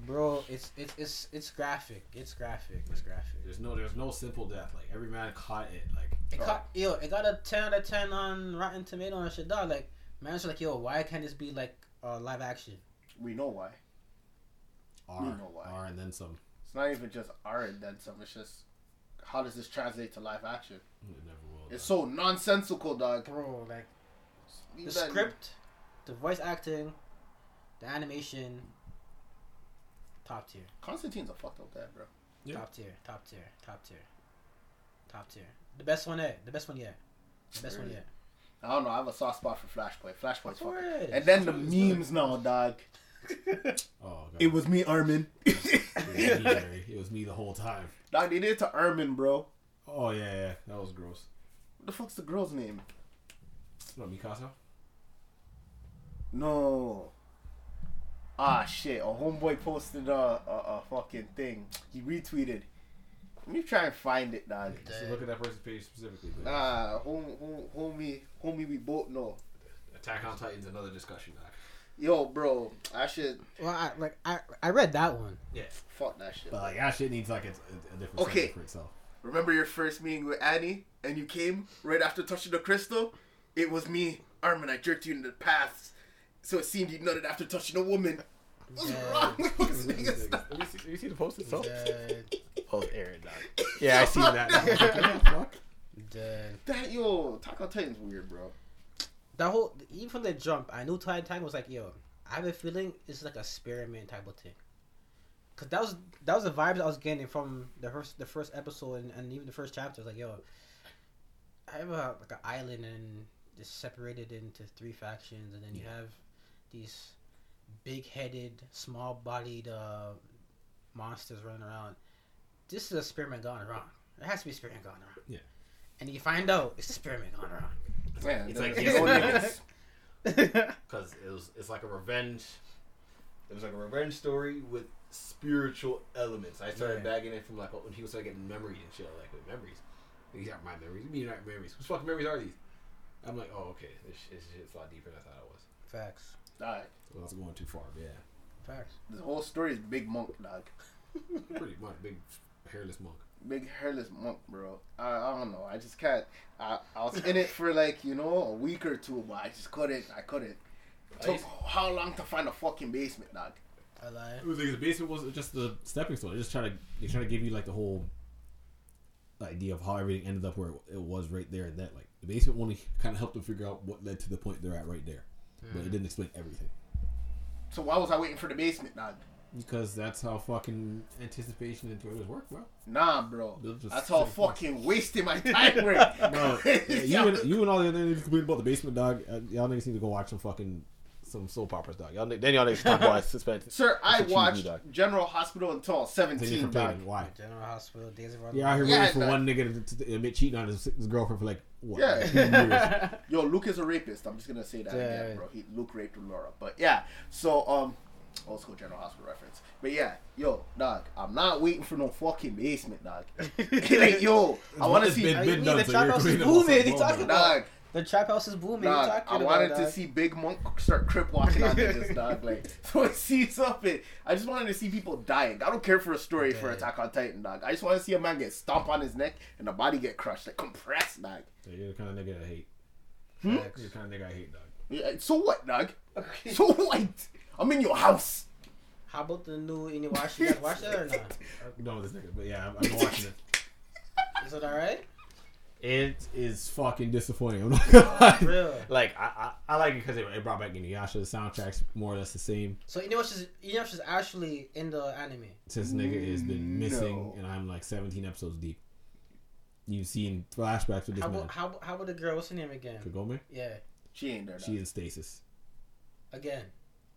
Speaker 2: Bro, it's it's it's it's graphic. It's graphic. It's graphic.
Speaker 4: There's no there's no simple death. Like every man caught it. Like
Speaker 2: It caught yo, it got a ten out of ten on Rotten Tomato and shit, dog. Like, man's like, yo, why can't this be like uh, live action?
Speaker 1: We know why.
Speaker 4: R,
Speaker 1: You know.
Speaker 4: R and then some.
Speaker 1: It's not even just R and then some. It's just how does this translate to live action?
Speaker 4: It never will.
Speaker 1: It's so nonsensical, dog.
Speaker 2: Bro, like the
Speaker 1: Leave that-
Speaker 2: script, the voice acting, the animation, top tier.
Speaker 1: Constantine's a fucked up guy, bro.
Speaker 4: Yeah.
Speaker 2: Top tier, top tier, top tier, top tier. The best one yet. The best one yet. The best one
Speaker 1: Really?
Speaker 2: yet.
Speaker 1: I don't know. I have a soft spot for Flashpoint. Flashpoint's
Speaker 2: Of
Speaker 1: fucking. And then the
Speaker 4: That's what it's
Speaker 1: memes now, dog. *laughs*
Speaker 4: Oh, God.
Speaker 1: It was me, Armin.
Speaker 4: It was me, It was me the whole time.
Speaker 1: dog, they did it to Armin, bro.
Speaker 4: Oh yeah, yeah, that was gross.
Speaker 1: What the fuck's the girl's name?
Speaker 4: What Mikasa?
Speaker 1: No. Ah shit! A homeboy posted a, a, a fucking thing. He retweeted. Let me try and find it, dog.
Speaker 4: Just look at that person's page specifically. but
Speaker 1: Nah, hom, hom, homie, homie, we both know.
Speaker 4: Attack on Titan's another discussion. Doc.
Speaker 1: Yo, bro, I should
Speaker 2: Well, I, like I, I read that one. Yeah.
Speaker 1: Fuck that shit.
Speaker 4: But like that shit needs like a, a, a different
Speaker 1: Okay.
Speaker 4: subject for itself.
Speaker 1: Remember your first meeting with Annie, and you came right after touching the crystal? It was me, Armin. I jerked you in the paths, so it seemed you nutted after touching a woman. What's
Speaker 2: Yeah.
Speaker 1: wrong with these niggas?
Speaker 5: Let me see, let me see the post itself.
Speaker 2: Dead,
Speaker 5: Oh, Eren, dog. Yeah, I seen that.
Speaker 4: Fuck. *laughs* *laughs*
Speaker 2: dead.
Speaker 1: That yo, Taco Titan's weird, bro.
Speaker 2: That whole even from the jump, I knew Titan Titan was like, yo, I have a feeling it's like a experiment type of thing. Cause that was that was the vibes I was getting from the first the first episode and, and even the first chapter. It's like, yo, I have a like an island and it's separated into three factions, and then you have these big-headed, small-bodied uh, monsters running around. This is a experiment gone wrong. There has to be experiment gone wrong.
Speaker 4: Yeah.
Speaker 2: And you find out it's a experiment gone wrong.
Speaker 1: Man,
Speaker 4: It's like yes,
Speaker 1: no
Speaker 4: no.
Speaker 1: niggas.
Speaker 4: Because it was it's like a revenge. It was like a revenge story with spiritual elements. I started
Speaker 2: Yeah.
Speaker 4: bagging it from like when people started getting memories and shit. Like with memories, these aren't my memories. You mean not memories? Whose fucking memories are these? I'm like, oh okay, this, this shit's a lot deeper than I thought it was.
Speaker 2: Facts.
Speaker 1: Alright,
Speaker 4: Well, I was going too far, but yeah,
Speaker 2: Facts.
Speaker 1: the whole story is Big Monk, dog. *laughs*
Speaker 4: pretty much big hairless monk.
Speaker 1: Big hairless monk, bro. I, I don't know. I just can't. I, I was in it *laughs* for like you know a week or two, but I just couldn't. I couldn't. It took how long to find a fucking basement, dog?
Speaker 2: I lie.
Speaker 4: It was like the basement was just the stepping stone. They just trying to they trying to give you like the whole idea of how everything ended up where it was right there and that like the basement only kind of helped them figure out what led to the point they're at right there, but it hmm. didn't explain everything
Speaker 1: So why was I waiting for the basement, dog?
Speaker 4: Because that's how fucking anticipation and trailers work, bro.
Speaker 1: Nah, bro. That's how
Speaker 4: say fuck.
Speaker 1: fucking *laughs* wasting my time with.
Speaker 4: Bro, yeah, you, and, *laughs* you and all the other niggas complain about the basement dog. Uh, y'all niggas need to go watch some fucking some soap operas, dog. Y'all, ni-
Speaker 5: Then y'all niggas talk about *laughs* suspense.
Speaker 1: Sir, I
Speaker 5: That's a cheesy
Speaker 1: watched
Speaker 5: dog.
Speaker 1: General Hospital until I was
Speaker 4: then you're
Speaker 1: 17, dog.
Speaker 4: why.
Speaker 2: General Hospital, Days of Our
Speaker 4: You're out here
Speaker 1: Yeah,
Speaker 4: waiting for
Speaker 1: that-
Speaker 4: one nigga to, to admit cheating on his, his girlfriend for like what?
Speaker 1: Yeah.
Speaker 4: like, years.
Speaker 1: Yo, Luke is a rapist. I'm just gonna say that
Speaker 2: Yeah.
Speaker 1: again, bro. He, Luke raped Laura, but yeah. So um, old school General Hospital reference. But yeah, yo, dog, I'm not waiting for no fucking basement, dog. *laughs* like, yo, I want to see,
Speaker 4: been- been
Speaker 2: mean the
Speaker 4: so
Speaker 2: trap house is booming?
Speaker 4: something
Speaker 2: He talking about
Speaker 1: dog.
Speaker 2: the trap house is booming.
Speaker 1: Dog,
Speaker 2: you
Speaker 1: I
Speaker 2: talking
Speaker 1: wanted
Speaker 2: about,
Speaker 1: to
Speaker 2: dog.
Speaker 1: see Big Monk start crip walking on niggas, dog. Like, *laughs* *laughs* so it sees something. I just wanted to see people dying. I don't care for a story for Attack on Titan, dog. I just want to see a man get stomped on his neck and the body get crushed, like compressed, dog.
Speaker 4: Yeah, you're the kind of nigga I hate.
Speaker 2: Facts.
Speaker 4: You're the kind of nigga I hate, dog.
Speaker 1: Yeah, so what, dog? So what? I'm in your house.
Speaker 2: How about the new Inuyasha? You guys watch that or not?
Speaker 4: I'm done with this nigga, but yeah, I'm, I'm watching it. *laughs*
Speaker 2: Is it alright?
Speaker 4: It is fucking disappointing. I'm not oh, gonna lie.
Speaker 2: Real. *laughs*
Speaker 4: Like I, I, I like it because it, it brought back Inuyasha. The soundtrack's more or less the same
Speaker 2: So Inuyasha's Inuyasha's actually in the anime.
Speaker 4: since nigga has been mm, missing,
Speaker 1: No.
Speaker 4: and I'm like 17 episodes deep. You've seen flashbacks with this
Speaker 2: How
Speaker 4: man.
Speaker 2: about how how about the girl? What's her name again?
Speaker 4: Kagome,
Speaker 2: Yeah,
Speaker 1: She ain't there.
Speaker 4: she
Speaker 1: She
Speaker 4: in stasis.
Speaker 2: again,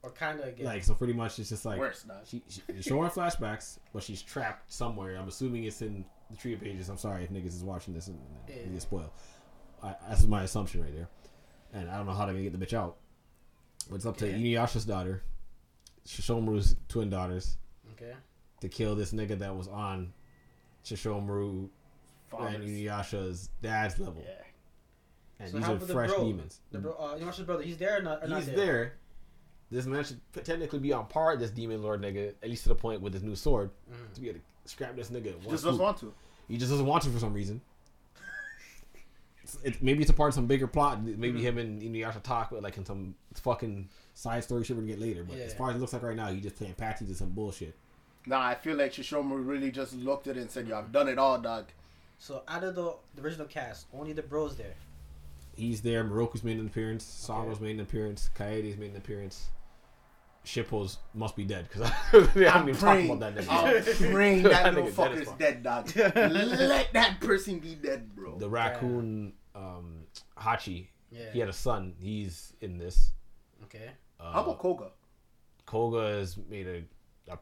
Speaker 2: or kind of again.
Speaker 4: Like so, pretty much it's just like
Speaker 1: worse, dog.
Speaker 4: she, she showing flashbacks, but she's trapped somewhere. I'm assuming it's in the tree of pages. I'm sorry if niggas is watching this and, and
Speaker 2: Yeah.
Speaker 4: you get spoiled. I, that's my assumption right there, and I don't know how they're gonna get the bitch out. But it's up to
Speaker 2: Okay.
Speaker 4: Inuyasha's daughter, Sesshomaru's twin daughters,
Speaker 2: okay.
Speaker 4: to kill this nigga that was on Sesshomaru and
Speaker 1: Fathers.
Speaker 4: Inuyasha's dad's level,
Speaker 1: Yeah.
Speaker 4: and
Speaker 2: So
Speaker 4: these
Speaker 2: how
Speaker 4: are
Speaker 2: the
Speaker 4: fresh
Speaker 2: bro?
Speaker 4: demons.
Speaker 2: The bro, uh, Inuyasha's brother, he's there or not? Or not
Speaker 4: He's
Speaker 2: there?
Speaker 4: there. This man should technically be on par with this demon lord nigga, at least to the point with his new sword,
Speaker 2: Mhm.
Speaker 4: to be able to scrap this nigga. in
Speaker 1: She
Speaker 4: one
Speaker 1: just doesn't want to.
Speaker 4: He just doesn't want to for some reason. It's, it, maybe it's a part of some bigger plot. Maybe
Speaker 2: Mm-hmm.
Speaker 4: him and Inuyasha talk, but like in some fucking side story shit we're gonna get later. But
Speaker 2: Yeah.
Speaker 4: as far as it looks like right now, he just playing patchy to some bullshit.
Speaker 1: Nah, I feel like Sesshomaru really just looked at it and said, "Yo, I've done it all, dog."
Speaker 2: So out of the, the original cast, only the bros there.
Speaker 4: He's there. Miroku's made an appearance. Sango's made an appearance. Kaede's made an appearance. Shippo's must be dead because *laughs* I haven't even talked
Speaker 1: praying,
Speaker 4: about that nigga.
Speaker 1: I'm praying that *laughs*
Speaker 4: That
Speaker 1: little
Speaker 4: nigga dead as
Speaker 1: fucker's
Speaker 4: fuck.
Speaker 1: dead, dog. *laughs* Let that person be dead, bro.
Speaker 4: The raccoon um, Hachi,
Speaker 2: Yeah.
Speaker 4: he had a son. He's in this.
Speaker 2: Okay.
Speaker 4: Uh,
Speaker 1: How about Koga?
Speaker 4: Koga has made a, a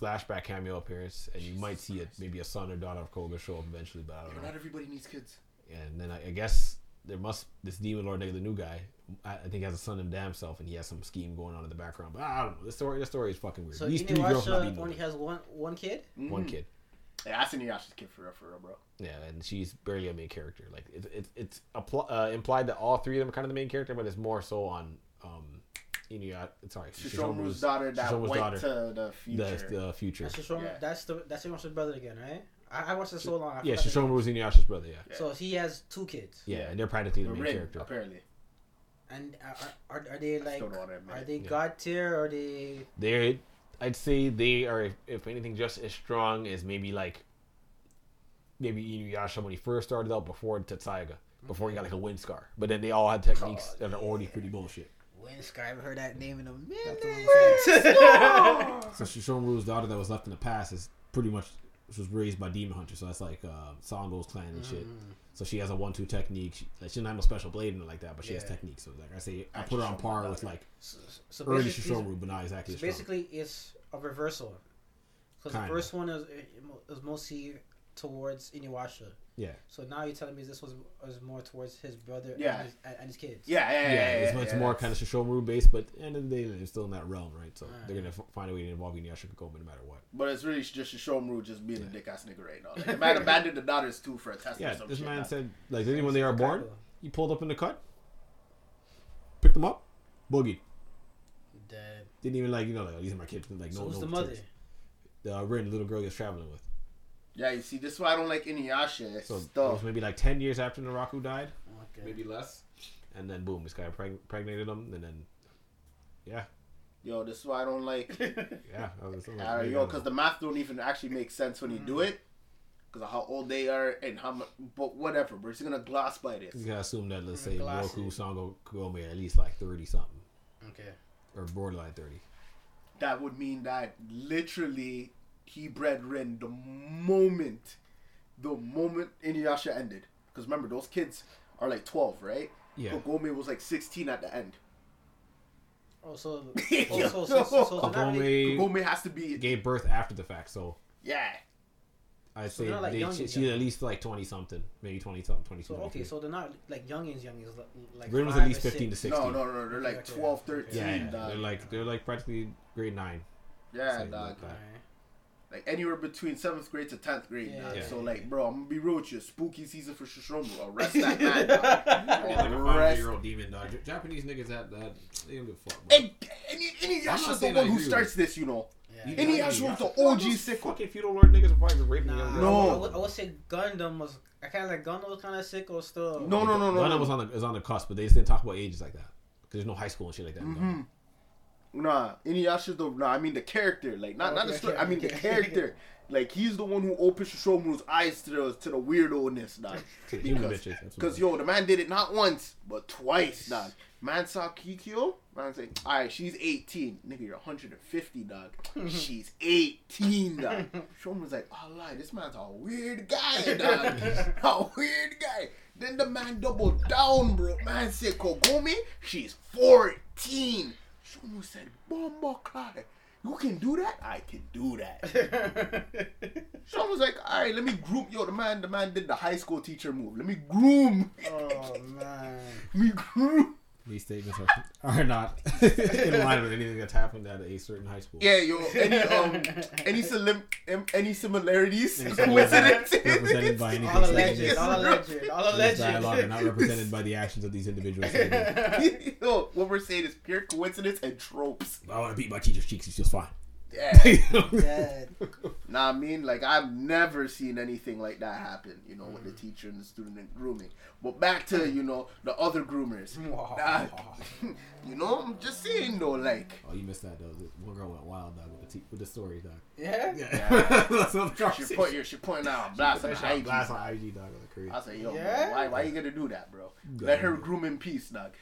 Speaker 4: flashback cameo appearance, and you might see it maybe a son or daughter of Koga show up eventually, but I don't know.
Speaker 1: not everybody needs kids.
Speaker 4: And then I, I guess there must this demon lord nigga, the new guy. I, I think has a son and damn self, and he has some scheme going on in the background. But I don't know. The story, the story is fucking weird.
Speaker 2: So
Speaker 4: These three girls not being
Speaker 2: only has one one kid.
Speaker 4: one
Speaker 1: Mhm.
Speaker 4: kid.
Speaker 1: Yeah, that's Inuyasha's kid for real, for real, bro.
Speaker 4: Yeah, and she's barely a main character. Like it's it's it's appl- uh, implied that all three of them are kind of the main character, but it's more so on um Inuyasha. Sorry,
Speaker 1: Sesshomaru's daughter that
Speaker 4: Sesshomaru's
Speaker 1: went
Speaker 4: daughter.
Speaker 1: to the future.
Speaker 4: the, the future.
Speaker 2: That's Sesshomaru.
Speaker 1: Yeah.
Speaker 2: That's the that's Inuyasha's brother again, right? I, I watched it so long. I
Speaker 4: Yeah,
Speaker 2: forgot the name.
Speaker 4: Sesshomaru's Inuyasha's brother. Yeah.
Speaker 1: Yeah.
Speaker 2: So he has two kids,
Speaker 4: yeah, and they're practically the
Speaker 1: The
Speaker 4: main
Speaker 1: ring,
Speaker 4: character.
Speaker 1: apparently.
Speaker 2: and are, are, are they like
Speaker 1: still don't wanna admit
Speaker 2: are they
Speaker 4: Yeah.
Speaker 2: god tier or are they?
Speaker 4: They're, I'd say they are, if, if anything, just as strong as maybe like maybe Inuyasha when he first started out before Tessaiga, before he got like a wind scar. But then they all had techniques oh, that are already pretty bullshit.
Speaker 2: Windscar, I haven't heard that name in a
Speaker 4: That's
Speaker 2: minute.
Speaker 4: So Sesshomaru's daughter that was left in the past is pretty much she was raised by demon hunters, so that's like uh, Sango's clan and shit.
Speaker 2: Mm.
Speaker 4: So she has a one-two technique. She, like, she doesn't have no special blade and like that, but she has
Speaker 2: Yeah.
Speaker 4: techniques. So like I say, I
Speaker 1: And
Speaker 4: put her on par with like
Speaker 2: So, so
Speaker 4: early
Speaker 2: basically,
Speaker 4: Sesshomaru, but not exactly
Speaker 2: so basically it's a reversal. Because the first one is is mostly towards Inuyasha.
Speaker 4: Yeah.
Speaker 2: So now you're telling me this was was more towards his brother
Speaker 1: Yeah.
Speaker 2: and, his, and his kids.
Speaker 1: Yeah, yeah, yeah.
Speaker 4: yeah,
Speaker 1: yeah,
Speaker 4: it's,
Speaker 1: yeah,
Speaker 4: it's
Speaker 1: yeah,
Speaker 4: more
Speaker 1: that's-
Speaker 4: kind of Sesshomaru based, but at the end of the day, they're still in that realm, right? So
Speaker 2: Ah.
Speaker 4: they're gonna f- find a way to involve Inuyasha Kagome no matter what.
Speaker 1: But it's really just Sesshomaru just being
Speaker 4: Yeah.
Speaker 1: a dick ass nigga right now. Like, the man abandoned the daughters too for a test
Speaker 4: Yeah,
Speaker 1: or some
Speaker 4: this
Speaker 1: shit.
Speaker 4: man
Speaker 1: dog.
Speaker 4: said like literally when they are born,
Speaker 2: Chicago.
Speaker 4: he pulled up in the cut, picked them up, boogie.
Speaker 2: Dead.
Speaker 4: Didn't even like you know like oh, these are my kids. Like
Speaker 2: so
Speaker 4: no,
Speaker 2: who's
Speaker 4: no
Speaker 2: the mother?
Speaker 4: kids. The uh, Rin, the little girl he was traveling with.
Speaker 1: Yeah, you see, this is why I don't like Inuyasha. It's
Speaker 4: So it was maybe like ten years after Naraku died,
Speaker 2: Okay.
Speaker 4: maybe less, and then boom, this guy preg- impregnated him, and then yeah,
Speaker 1: Yo, this is why I don't like. *laughs*
Speaker 4: yeah, that was something
Speaker 1: Uh, yo, because the math don't even actually make sense when you do it. Because of how old they are and how much. But whatever, we're just gonna gloss by this.
Speaker 4: you gotta assume that let's
Speaker 2: Mm,
Speaker 4: say
Speaker 2: glassy.
Speaker 4: Roku Sango Kagome are at least like thirty something
Speaker 2: Okay.
Speaker 4: or borderline thirty.
Speaker 1: That would mean that literally he bred Rin the moment, the moment Inuyasha ended. Because remember, those kids are like 12, right?
Speaker 4: Yeah,
Speaker 1: Kagome was like 16 at the end.
Speaker 2: Oh, so,
Speaker 1: Yo, *laughs*
Speaker 2: so, so, so, so, they're not really-
Speaker 4: Kagome
Speaker 1: Kagome has to be.
Speaker 4: gave birth after the fact, so
Speaker 1: Yeah.
Speaker 4: I'd
Speaker 2: So
Speaker 4: say
Speaker 2: like
Speaker 4: they, she, she's at least like twenty something, maybe twenty something, twenty two.
Speaker 2: so okay, so they're not like youngins, youngins, like- like.
Speaker 4: Rin was at least
Speaker 2: or
Speaker 4: fifteen to sixteen.
Speaker 1: No, no, no. They're like
Speaker 2: Okay,
Speaker 1: 12, 13.
Speaker 4: Yeah, yeah,
Speaker 1: dog.
Speaker 4: they're like they're like practically grade nine.
Speaker 1: Yeah,
Speaker 4: Something
Speaker 1: dog.
Speaker 4: like that.
Speaker 2: Alright.
Speaker 1: Like anywhere between seventh grade to tenth grade.
Speaker 2: Yeah,
Speaker 1: dog.
Speaker 4: yeah,
Speaker 1: so
Speaker 2: yeah.
Speaker 1: like, bro, I'm gonna be real with you. Spooky season for Sesshomaru. Arrest *laughs* that man. dog.
Speaker 4: Yeah, like a five year old demon dog. Japanese niggas that that they don't give a fuck. Bro.
Speaker 1: And and
Speaker 4: I'm not
Speaker 1: the
Speaker 4: saying I
Speaker 1: one who
Speaker 4: agree
Speaker 1: starts this, you know.
Speaker 2: Yeah.
Speaker 4: You-
Speaker 1: Inuyasha
Speaker 4: you-
Speaker 1: was the
Speaker 4: you-
Speaker 1: OG
Speaker 4: those
Speaker 1: sicko.
Speaker 4: Fucking feudal lord niggas are probably raping
Speaker 2: Nah,
Speaker 4: young
Speaker 2: I
Speaker 1: No.
Speaker 2: would, I would say Gundam was. I kind of like Gundam was kind of sick or still.
Speaker 1: No, no, no, no.
Speaker 4: Gundam
Speaker 1: no.
Speaker 4: was on the was on the cusp, but they just didn't talk about ages like that because there's no high school and shit like that. in
Speaker 1: hmm
Speaker 4: Gundam.
Speaker 1: Nah, Inuyasha's the nah. I mean the character, like not oh, not the story.
Speaker 2: okay,
Speaker 1: I mean the character. *laughs* Like he's the one who opens Sesshomaru's eyes to the to the weirdo-ness, dog.
Speaker 4: To human
Speaker 1: Because,
Speaker 4: bitches. That's what
Speaker 1: because
Speaker 4: it
Speaker 1: yo, the man did it not once but twice, dog. Man saw Kikyo. Man say, all right, she's 18. Nigga, you're 150, dog. *laughs* she's 18, dog. Shomuru's like, oh, lie, this man's a weird guy, *laughs* dog. a weird guy. Then the man doubled down, bro. Man said, Kagome, she's 14. Shomu said, Bomba Clyde, you can do that? I can do that. *laughs* Sean was like, all right, let me groom. Yo, the man, the man did the high school teacher move. Let me groom.
Speaker 2: oh man. *laughs*
Speaker 1: Let me groom.
Speaker 4: These statements are, are not in line with anything that's happened at a certain high school.
Speaker 1: Yeah, yo, any um, *laughs* any sim, any similarities,
Speaker 4: Any
Speaker 1: coincidences.
Speaker 4: represented by anything *laughs*
Speaker 2: All alleged. All alleged. All
Speaker 4: this
Speaker 2: alleged.
Speaker 4: dialogue are not represented by the actions of these individuals. I *laughs*
Speaker 1: yo, what we're saying is pure coincidence and tropes.
Speaker 4: I want to beat my teacher's cheeks. She's just fine.
Speaker 1: Yeah. *laughs*
Speaker 2: Dead.
Speaker 1: Nah, I mean, like I've never seen anything like that happen. You know, with the mm. teacher and the student and grooming. But back to you know the other groomers. *laughs* Nah, *laughs* you know, I'm just saying though, like.
Speaker 4: Oh, you missed that though. The One girl went wild dog with the, te- with the story dog.
Speaker 2: Yeah.
Speaker 4: Yeah, that's another
Speaker 1: She
Speaker 4: conversation.
Speaker 1: put, she putting out a blast on
Speaker 4: She put
Speaker 1: IG.
Speaker 4: blast on IG dog. Like crazy.
Speaker 1: I say, yo,
Speaker 2: Yeah?
Speaker 1: bro, why, why you gonna do that, bro? Let her groom in peace, dog.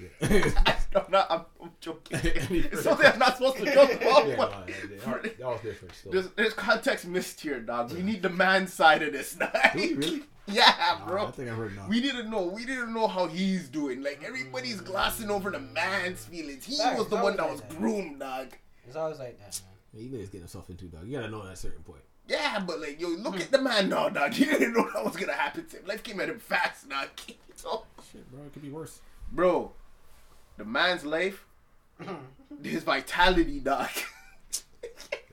Speaker 4: Yeah. *laughs*
Speaker 1: I'm not. I'm, I'm joking. *laughs* it's something I'm not supposed to joke about.
Speaker 4: Yeah,
Speaker 1: but
Speaker 4: no, that, that, that was different. Still.
Speaker 1: there's, there's context missed here, dog. We need the man side of this, dog.
Speaker 4: Do we really?
Speaker 1: Yeah,
Speaker 4: Nah,
Speaker 1: bro.
Speaker 4: I think I heard enough.
Speaker 1: We didn't know. We didn't know how he's doing. Like everybody's glossing over the man's feelings. He
Speaker 2: Facts,
Speaker 1: was the one that
Speaker 2: like
Speaker 1: was
Speaker 2: that.
Speaker 1: groomed, dog.
Speaker 2: It's always like that, man.
Speaker 4: Yeah, you know he's getting himself into dog. You gotta know at a certain point.
Speaker 1: Yeah, but like, yo, look hmm. at the man now, dog. *laughs* He didn't know that was gonna happen to him. Life came at him fast, dog. So,
Speaker 4: Shit, bro, it could be worse.
Speaker 1: bro, the man's life, *laughs* his vitality, dog. *laughs*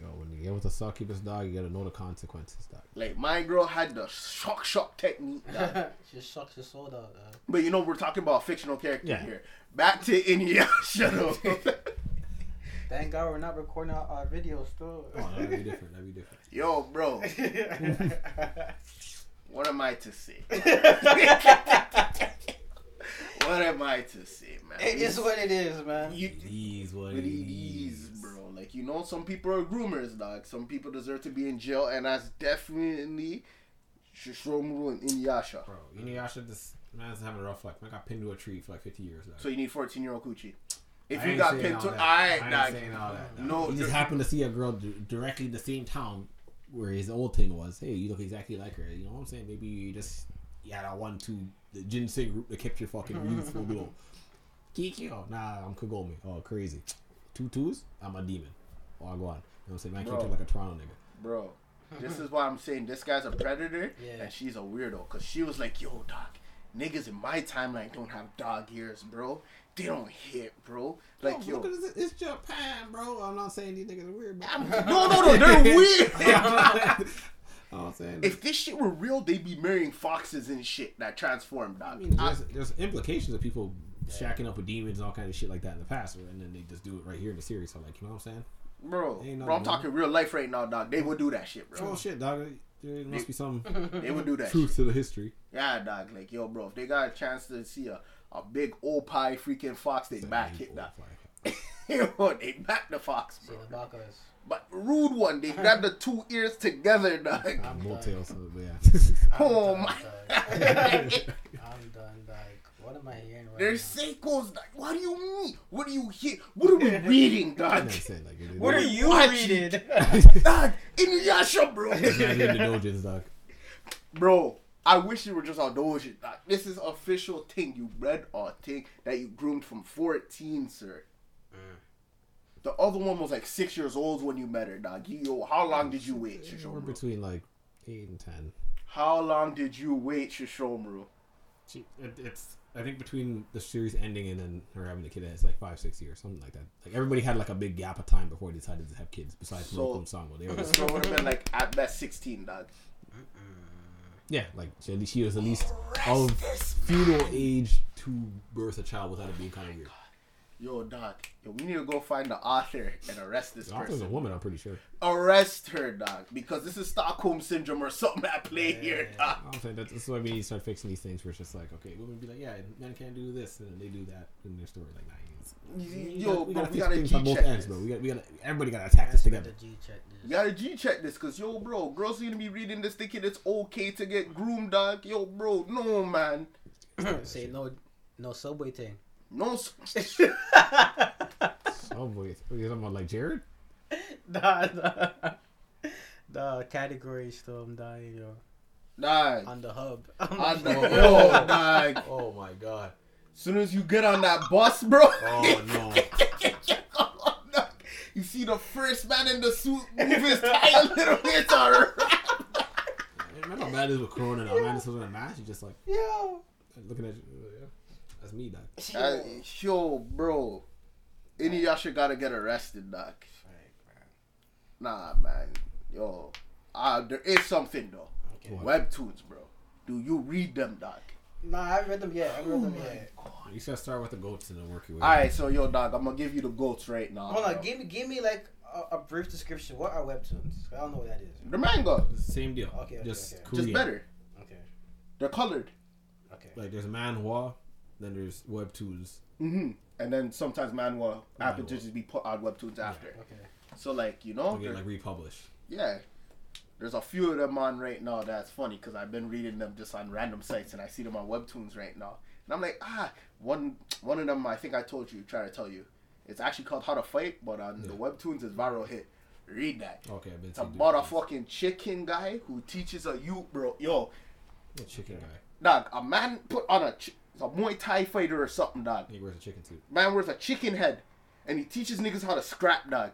Speaker 4: Yo, when you get with a succubus dog, you gotta know the consequences, dog.
Speaker 1: like my girl had the shock shock technique, dog. *laughs*
Speaker 2: she sucks your soul out. dog.
Speaker 1: but you know we're talking about a fictional character
Speaker 4: Yeah.
Speaker 1: here. Back to Inuyasha though.
Speaker 2: Thank God we're not recording our, our videos still.
Speaker 4: Oh, that'd be different. That'd be different.
Speaker 1: Yo, bro, what am I to say? What am I to say, man?
Speaker 2: it is what it is, man.
Speaker 1: you,
Speaker 4: It is what it
Speaker 1: it is,
Speaker 4: is,
Speaker 1: bro. Like you know, some people are groomers, dog. Some people deserve to be in jail, and that's definitely Sesshomaru and Inuyasha.
Speaker 4: Bro, Inuyasha, this man's having a rough life. Man got pinned to a tree for like 50 years. Dog.
Speaker 1: So you need fourteen year old coochie. If
Speaker 4: I
Speaker 1: you got pinned to,
Speaker 4: that.
Speaker 1: alright,
Speaker 4: I ain't
Speaker 1: dog.
Speaker 4: saying all that. dog.
Speaker 1: No,
Speaker 4: he just happened to see a girl d- directly in the same town where his old thing was. Hey, you look exactly like her. You know what I'm saying? Maybe you just you had a one two the ginseng root that kept your fucking youthful glow. Kikyo, nah, I'm Kagome. Oh, crazy. Two twos, I'm a demon. Oh, I go on. You know what I'm saying? Man, I can't talk like a Toronto nigga.
Speaker 1: bro. This is why I'm saying this guy's a predator
Speaker 2: Yeah.
Speaker 1: and she's a weirdo. Cause she was like, "Yo, dog, niggas in my timeline don't have dog ears, bro. They don't hit, bro. Like,
Speaker 4: Oh, look
Speaker 1: yo,
Speaker 4: at this, it's Japan, bro. I'm not saying these niggas are weird, bro.
Speaker 1: I'm- no, no, no, they're *laughs* weird. *laughs* *laughs*
Speaker 4: I'm saying
Speaker 1: if this shit were real, they'd be marrying foxes and shit that transform,
Speaker 4: I
Speaker 1: dog.
Speaker 4: mean,
Speaker 1: I-
Speaker 4: there's, there's implications of people shacking up with demons and all kind of shit like that in the past, and then they just do it right here in the series. So, like, you know what I'm saying?
Speaker 1: Bro,
Speaker 4: Ain't
Speaker 1: bro, I'm
Speaker 4: nothing
Speaker 1: talking real life right now, dog. They would do that shit, bro.
Speaker 4: Oh shit, dog. There must be some *laughs*
Speaker 1: They would do that. Shit.
Speaker 4: truth to the history.
Speaker 1: Yeah, dog. Like, yo, bro, if they got a chance to see a, a big old pie freaking fox, they back it, dog. *laughs* yo, they back the fox,
Speaker 2: See
Speaker 1: bro.
Speaker 2: The Bakas.
Speaker 1: But rude one, they grab the two ears together, dog.
Speaker 2: I'm
Speaker 4: More
Speaker 2: done.
Speaker 4: tails, so, but yeah.
Speaker 1: Oh
Speaker 2: done,
Speaker 1: my.
Speaker 2: I'm done, like, what am I hearing right
Speaker 1: They're
Speaker 2: now?
Speaker 1: Seikos, dog. What do you mean? What do you hear? What are we reading, *laughs* dog?
Speaker 4: never said like it.
Speaker 2: What are
Speaker 1: are
Speaker 2: you
Speaker 1: watching?
Speaker 2: reading? *laughs*
Speaker 1: dog, Inuyasha, bro. *laughs*
Speaker 4: Not in the dojins, dog.
Speaker 1: Bro, I wish you were just on Doji. Dog. This is official thing. You read a thing that you groomed from 14, sir. Mm. The other one was like six years old when you met her, dog. You, how long did you wait,
Speaker 4: We're between like eight and ten.
Speaker 1: How long did you wait, Sesshomaru?
Speaker 4: She, it, it's I think between the series ending and then her having a kid, it's like five, six years, something like that. Like everybody had like a big gap of time before they decided to have kids. Besides
Speaker 1: So-
Speaker 4: Moko and Sango, they were just,
Speaker 1: So would have been like at best 16, dog.
Speaker 4: yeah, like she, at least she was at least of feudal age to birth a child without it being kind of weird.
Speaker 1: Yo, Doc, yo, we need to go find the author and arrest this
Speaker 4: The author's a woman, I'm pretty sure.
Speaker 1: Arrest her, Doc, because this is Stockholm syndrome or something at play here, Doc.
Speaker 4: I'm saying that, that's why we need to start fixing these things where it's just like, okay, women be like, yeah, men can't do this, and then they do that in their story. Like, nah,
Speaker 1: Yo,
Speaker 4: we
Speaker 1: bro,
Speaker 4: gotta
Speaker 1: we
Speaker 4: fix
Speaker 1: gotta
Speaker 4: things on
Speaker 1: G
Speaker 4: both
Speaker 1: check
Speaker 4: ends,
Speaker 1: this.
Speaker 4: bro. We got, we got, everybody gotta attack this together.
Speaker 2: the G
Speaker 1: gotta G check this, cause yo, bro, girls are gonna be reading this thinking it's okay to get groomed, dog. Yo, bro, no, man.
Speaker 2: Say no, no subway thing.
Speaker 1: No. s- *laughs*
Speaker 4: Oh boy, you talking about like Jared? *laughs*
Speaker 2: nah, nah. The category still I'm dying, yo.
Speaker 1: Dog,
Speaker 2: On the hub. *laughs*
Speaker 1: on the yo, oh. dog.
Speaker 4: Oh my god.
Speaker 1: Soon as you get on that bus, bro.
Speaker 4: Oh no.
Speaker 1: you see the first man in the suit move his tie a little bit. It's alright.
Speaker 4: Remember how bad it is with Corona now? Man, this was in a match. You're just like
Speaker 2: yeah.
Speaker 4: looking at you. yeah, That's me, dog. *laughs*
Speaker 1: Uh, yo, bro. Any of y'all should gotta get arrested, doc. Nah, man. Yo. Uh, there is something, though.
Speaker 2: Okay.
Speaker 1: Webtoons, bro. Do you read them, doc?
Speaker 2: Nah, I haven't read them yet. I haven't read them yet.
Speaker 4: You gotta start with the goats and then work your way.
Speaker 1: Alright, so, yo, dog, I'm gonna give you the goats right now.
Speaker 2: Hold on, give me, give me like a, a brief description. What are webtoons? I don't know what that is.
Speaker 1: The manga.
Speaker 4: Same deal.
Speaker 2: Okay, okay,
Speaker 4: just
Speaker 2: okay.
Speaker 1: Just better.
Speaker 2: Okay,
Speaker 1: They're colored.
Speaker 2: okay.
Speaker 4: Like there's manhwa, then there's webtoons.
Speaker 1: Mm-hmm. And then sometimes manhwa to just be put on webtoons after.
Speaker 2: Okay.
Speaker 1: So, like, you know,
Speaker 4: get like republished.
Speaker 1: Yeah. There's a few of them on right now that's funny because I've been reading them just on random sites and I see them on webtoons right now. And I'm like, ah, one one of them I think I told you, try to tell you. It's actually called How to Fight, but on the webtoons it's viral hit. Read that.
Speaker 4: Okay, I've been
Speaker 1: It's about a fucking chicken guy who teaches a you, bro. Yo.
Speaker 4: A chicken guy.
Speaker 1: dog, a man put on a, ch- a Muay Thai fighter or something, dog.
Speaker 4: He wears a chicken suit.
Speaker 1: Man wears a chicken head and he teaches niggas how to scrap, dog.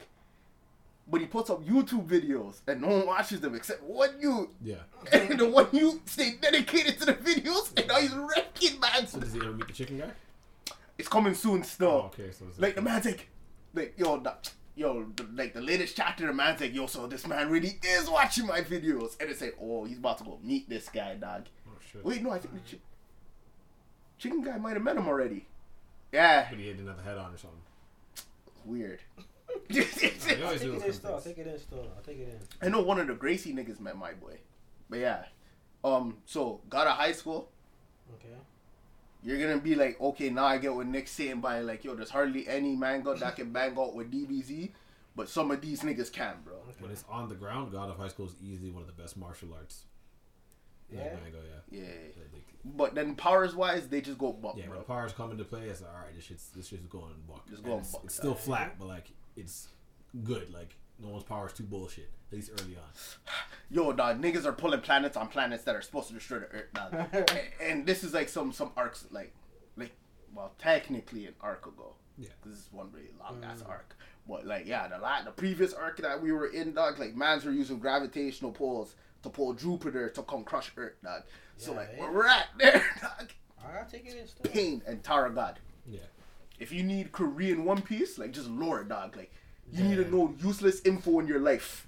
Speaker 1: But he puts up YouTube videos and no one watches them except one you.
Speaker 4: Yeah. *laughs*
Speaker 1: And the one you stay dedicated to the videos and now he's wrecking man.
Speaker 4: So does he ever meet the chicken guy?
Speaker 1: It's coming soon still.
Speaker 4: Oh, okay. So
Speaker 1: Like the man's like, like yo, the, yo, the, like the latest chapter, the man's like, yo, so this man really is watching my videos, and it's like, oh, he's about to go meet this guy, dog.
Speaker 4: Oh shit.
Speaker 1: Wait, no, I think the chi- chicken guy might have met him already. Yeah,
Speaker 4: But he didn't have the head on or something.
Speaker 1: weird. *laughs*
Speaker 4: They
Speaker 2: I'll
Speaker 4: always
Speaker 2: take
Speaker 4: do
Speaker 2: it
Speaker 4: those
Speaker 2: in still. I'll
Speaker 4: kind of
Speaker 2: take it in still. I'll take it in.
Speaker 1: I know one of the Gracie niggas met my boy, but yeah. Um, so God of High School.
Speaker 2: Okay.
Speaker 1: You're gonna be like, okay, now I get what Nick's saying by like, yo, there's hardly any manga that can bang out with DBZ, but some of these niggas can, bro.
Speaker 4: When it's on the ground, God of High School is easily one of the best martial arts. Like
Speaker 2: Yeah?
Speaker 4: manga, yeah.
Speaker 1: Yeah.
Speaker 4: Like, like-
Speaker 1: But then powers wise, they just go buck,
Speaker 4: yeah,
Speaker 1: bro.
Speaker 4: the powers come into play, it's like, all right, this shit's this shit's going buck.
Speaker 1: Just going
Speaker 4: it's,
Speaker 1: buck,
Speaker 4: it's still
Speaker 1: yeah.
Speaker 4: flat, but like it's good. Like no one's power is too bullshit. At least early on. *sighs*
Speaker 1: Yo, dog, niggas are pulling planets on planets that are supposed to destroy the Earth, dog. *laughs* A- and this is like some some arcs, like, like, well, technically an arc ago.
Speaker 4: Yeah.
Speaker 1: This is one really long ass mm. arc. But like, yeah, the la- the previous arc that we were in, dog, like, mans were using gravitational pulls to pull Jupiter to come crush Earth, dog. So like,
Speaker 2: yeah.
Speaker 1: we're at there, *laughs* dog.
Speaker 2: I'll take it in still.
Speaker 1: Pain and Tara God.
Speaker 4: Yeah.
Speaker 1: If you need Korean One Piece, like, just lore, dog. Like, you need to know useless info in your life.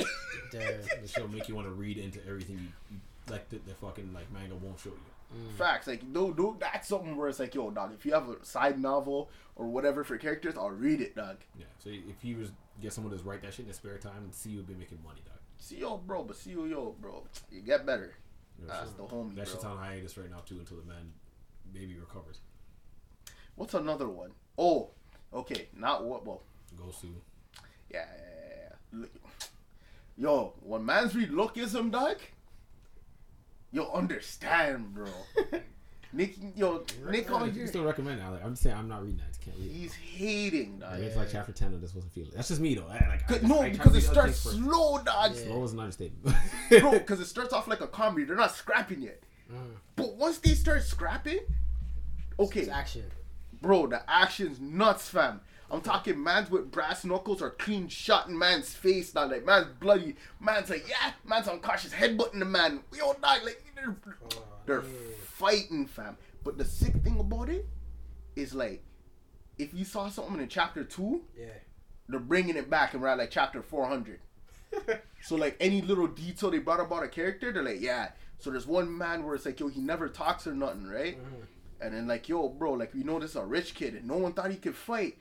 Speaker 2: There.
Speaker 4: The show make you want to read into everything you, you like the, the fucking like manga won't show you. Mm.
Speaker 1: Facts, like no, no, that's something where it's like, yo, dog. If you have a side novel or whatever for characters, I'll read it, dog.
Speaker 4: Yeah. So if he was get someone to write that shit in his spare time, see you would be making money, dog.
Speaker 1: See yo, bro, but see you, yo, bro. You get better.
Speaker 4: You know,
Speaker 1: That's
Speaker 4: so
Speaker 1: the homie,
Speaker 4: That shit's on hiatus right now too until the man maybe recovers.
Speaker 1: What's another one? Oh, okay, not what? Well,
Speaker 4: Goes to
Speaker 1: yeah, yeah, yeah, yeah. Yo, when man's read lookism, dog, you'll understand, bro. *laughs* Nick, yo, Nick
Speaker 4: I
Speaker 1: on
Speaker 4: can
Speaker 1: here,
Speaker 4: still recommend it. Like, I'm just saying I'm not reading that. I can't read it.
Speaker 1: he's hating, dog.
Speaker 4: Like, it's like chapter ten. I just wasn't feeling. it. That's just me though. I, like, I
Speaker 1: Cause-
Speaker 4: just-
Speaker 1: no,
Speaker 4: I
Speaker 1: because it
Speaker 4: read other
Speaker 1: starts
Speaker 4: things
Speaker 1: slow, dog.
Speaker 4: Slow was an understatement.
Speaker 1: bro, *laughs* because it starts off like a comedy. They're not scrapping yet.
Speaker 2: Mm.
Speaker 1: But once they start scrapping, okay,
Speaker 2: It's action.
Speaker 1: bro, the action's nuts, fam. I'm talking mans with brass knuckles or clean shot in man's face, now like man's bloody. Man's like, yeah, man's unconscious, headbutting the man. We all die, like they're, they're
Speaker 2: yeah.
Speaker 1: fighting, fam. But the sick thing about it is like, if you saw something in chapter two,
Speaker 2: Yeah.
Speaker 1: they're bringing it back and we're at like chapter 400. *laughs* So like any little detail they brought about a character, they're like, yeah. So there's one man where it's like, yo, he never talks or nothing, right? Mm-hmm. And then like, yo, bro, like we know this is a rich kid and no one thought he could fight.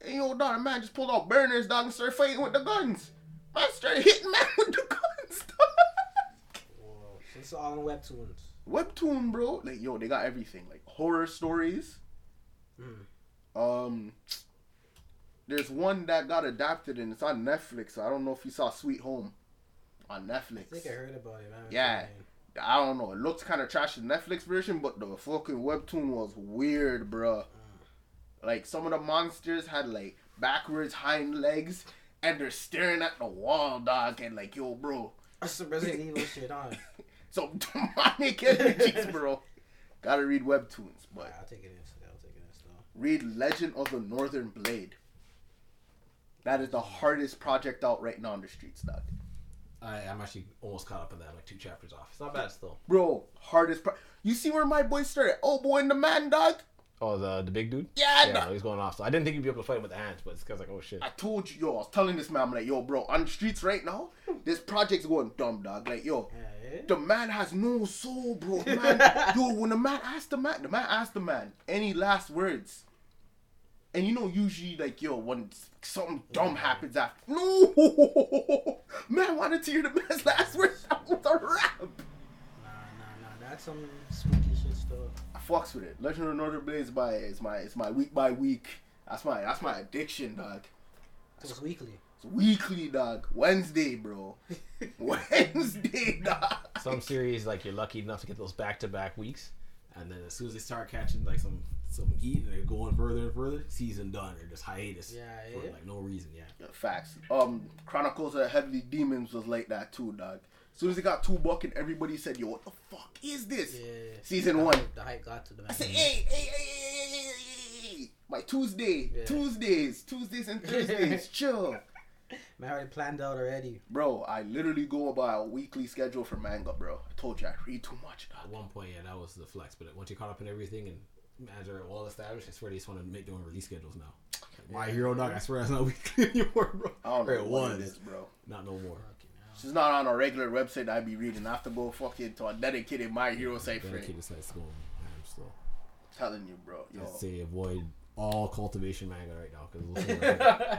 Speaker 1: And yo, dog, man just pulled out burners, dog, and started fighting with the guns. Man started hitting man *laughs* with the guns, dog.
Speaker 2: Whoa. So it's all on webtoons.
Speaker 1: Webtoon, bro. Like, yo, they got everything. Like, horror stories.
Speaker 2: Mm.
Speaker 1: Um, there's one that got adapted and it's on Netflix. So I don't know if you saw Sweet Home on Netflix.
Speaker 2: I think I heard about it, man.
Speaker 1: Yeah. I don't know. It looks kind of trash the Netflix version, but the fucking webtoon was weird, bruh. Like some of the monsters had like backwards hind legs, and they're staring at the wall, dog. And like, yo, bro,
Speaker 2: That's some Resident *laughs* Evil shit, huh?
Speaker 1: Some demonic energies, bro. Gotta read webtoons, but
Speaker 2: Alright, I'll take it in. still, I'll take it in. Still.
Speaker 1: read Legend of the Northern Blade. That is the hardest project out right now on the streets, dog.
Speaker 4: I, I'm actually almost caught up in that. I'm like two chapters off. It's not bad still.
Speaker 1: Bro, hardest. Pro- you see where my boy started? Oh boy, and the man, dog.
Speaker 5: Oh, the the big dude.
Speaker 1: Yeah,
Speaker 5: Yeah,
Speaker 1: dog.
Speaker 5: he's going off. So I didn't think he'd be able to fight him with the hands, but it's because like, oh shit.
Speaker 1: I told you, yo, I was telling this man, I'm like, yo, bro, on the streets right now, this project's going dumb, dog. Like, yo,
Speaker 2: Yeah,
Speaker 1: the man has no soul, bro. Man, *laughs* yo, when the man asked the man, the man asked the man, any last words? And you know, usually, like, yo, when something dumb happens after, no, *laughs* man wanted to hear the man's *laughs* last words. That was a rap.
Speaker 2: Nah, nah, nah. That's some spooky shit stuff.
Speaker 1: I fucks with it. Legend of Northern Blades by is my it's my week by week. That's my that's my addiction, dog.
Speaker 2: It's weekly.
Speaker 1: It's weekly, dog. Wednesday, bro. Wednesday, dog.
Speaker 5: Some series like you're lucky enough to get those back to back weeks.
Speaker 4: And then as soon as they start catching like some some heat and they're going further and further, season done or just hiatus.
Speaker 2: Yeah,
Speaker 4: For
Speaker 2: yeah.
Speaker 4: like no reason, yeah.
Speaker 1: Yeah, facts. Um, Chronicles of Heavenly Demons was like that too, dog. As soon as it got two buck and everybody said, "Yo, what the fuck is this?"
Speaker 2: Yeah.
Speaker 1: Season
Speaker 2: The
Speaker 1: one.
Speaker 2: hype- The hype got to the man.
Speaker 1: I said, "Hey, hey, hey, hey, hey, hey, hey, hey, my Tuesday,
Speaker 2: Yeah.
Speaker 1: Tuesdays, Tuesdays and Thursdays, chill."
Speaker 2: Man already planned out already.
Speaker 1: Bro, I literally go by a weekly schedule for manga, bro. I told you I read too much,
Speaker 4: At one point, yeah, that was the flex. But once you caught up in everything and as they're well established, I swear they just want to make their own release schedules now. Like, My Hero Dog, I swear that's not *laughs* weekly anymore, bro.
Speaker 1: I don't know
Speaker 4: it was,
Speaker 1: it is, bro.
Speaker 4: not no more.
Speaker 1: She's not on a regular website I'd be reading. I have to go fucking to a dedicated My Hero site for it.
Speaker 4: Dedicated sites going. I'm still.
Speaker 1: telling you, bro. Yo,
Speaker 4: I'd say avoid all cultivation manga right now because *laughs*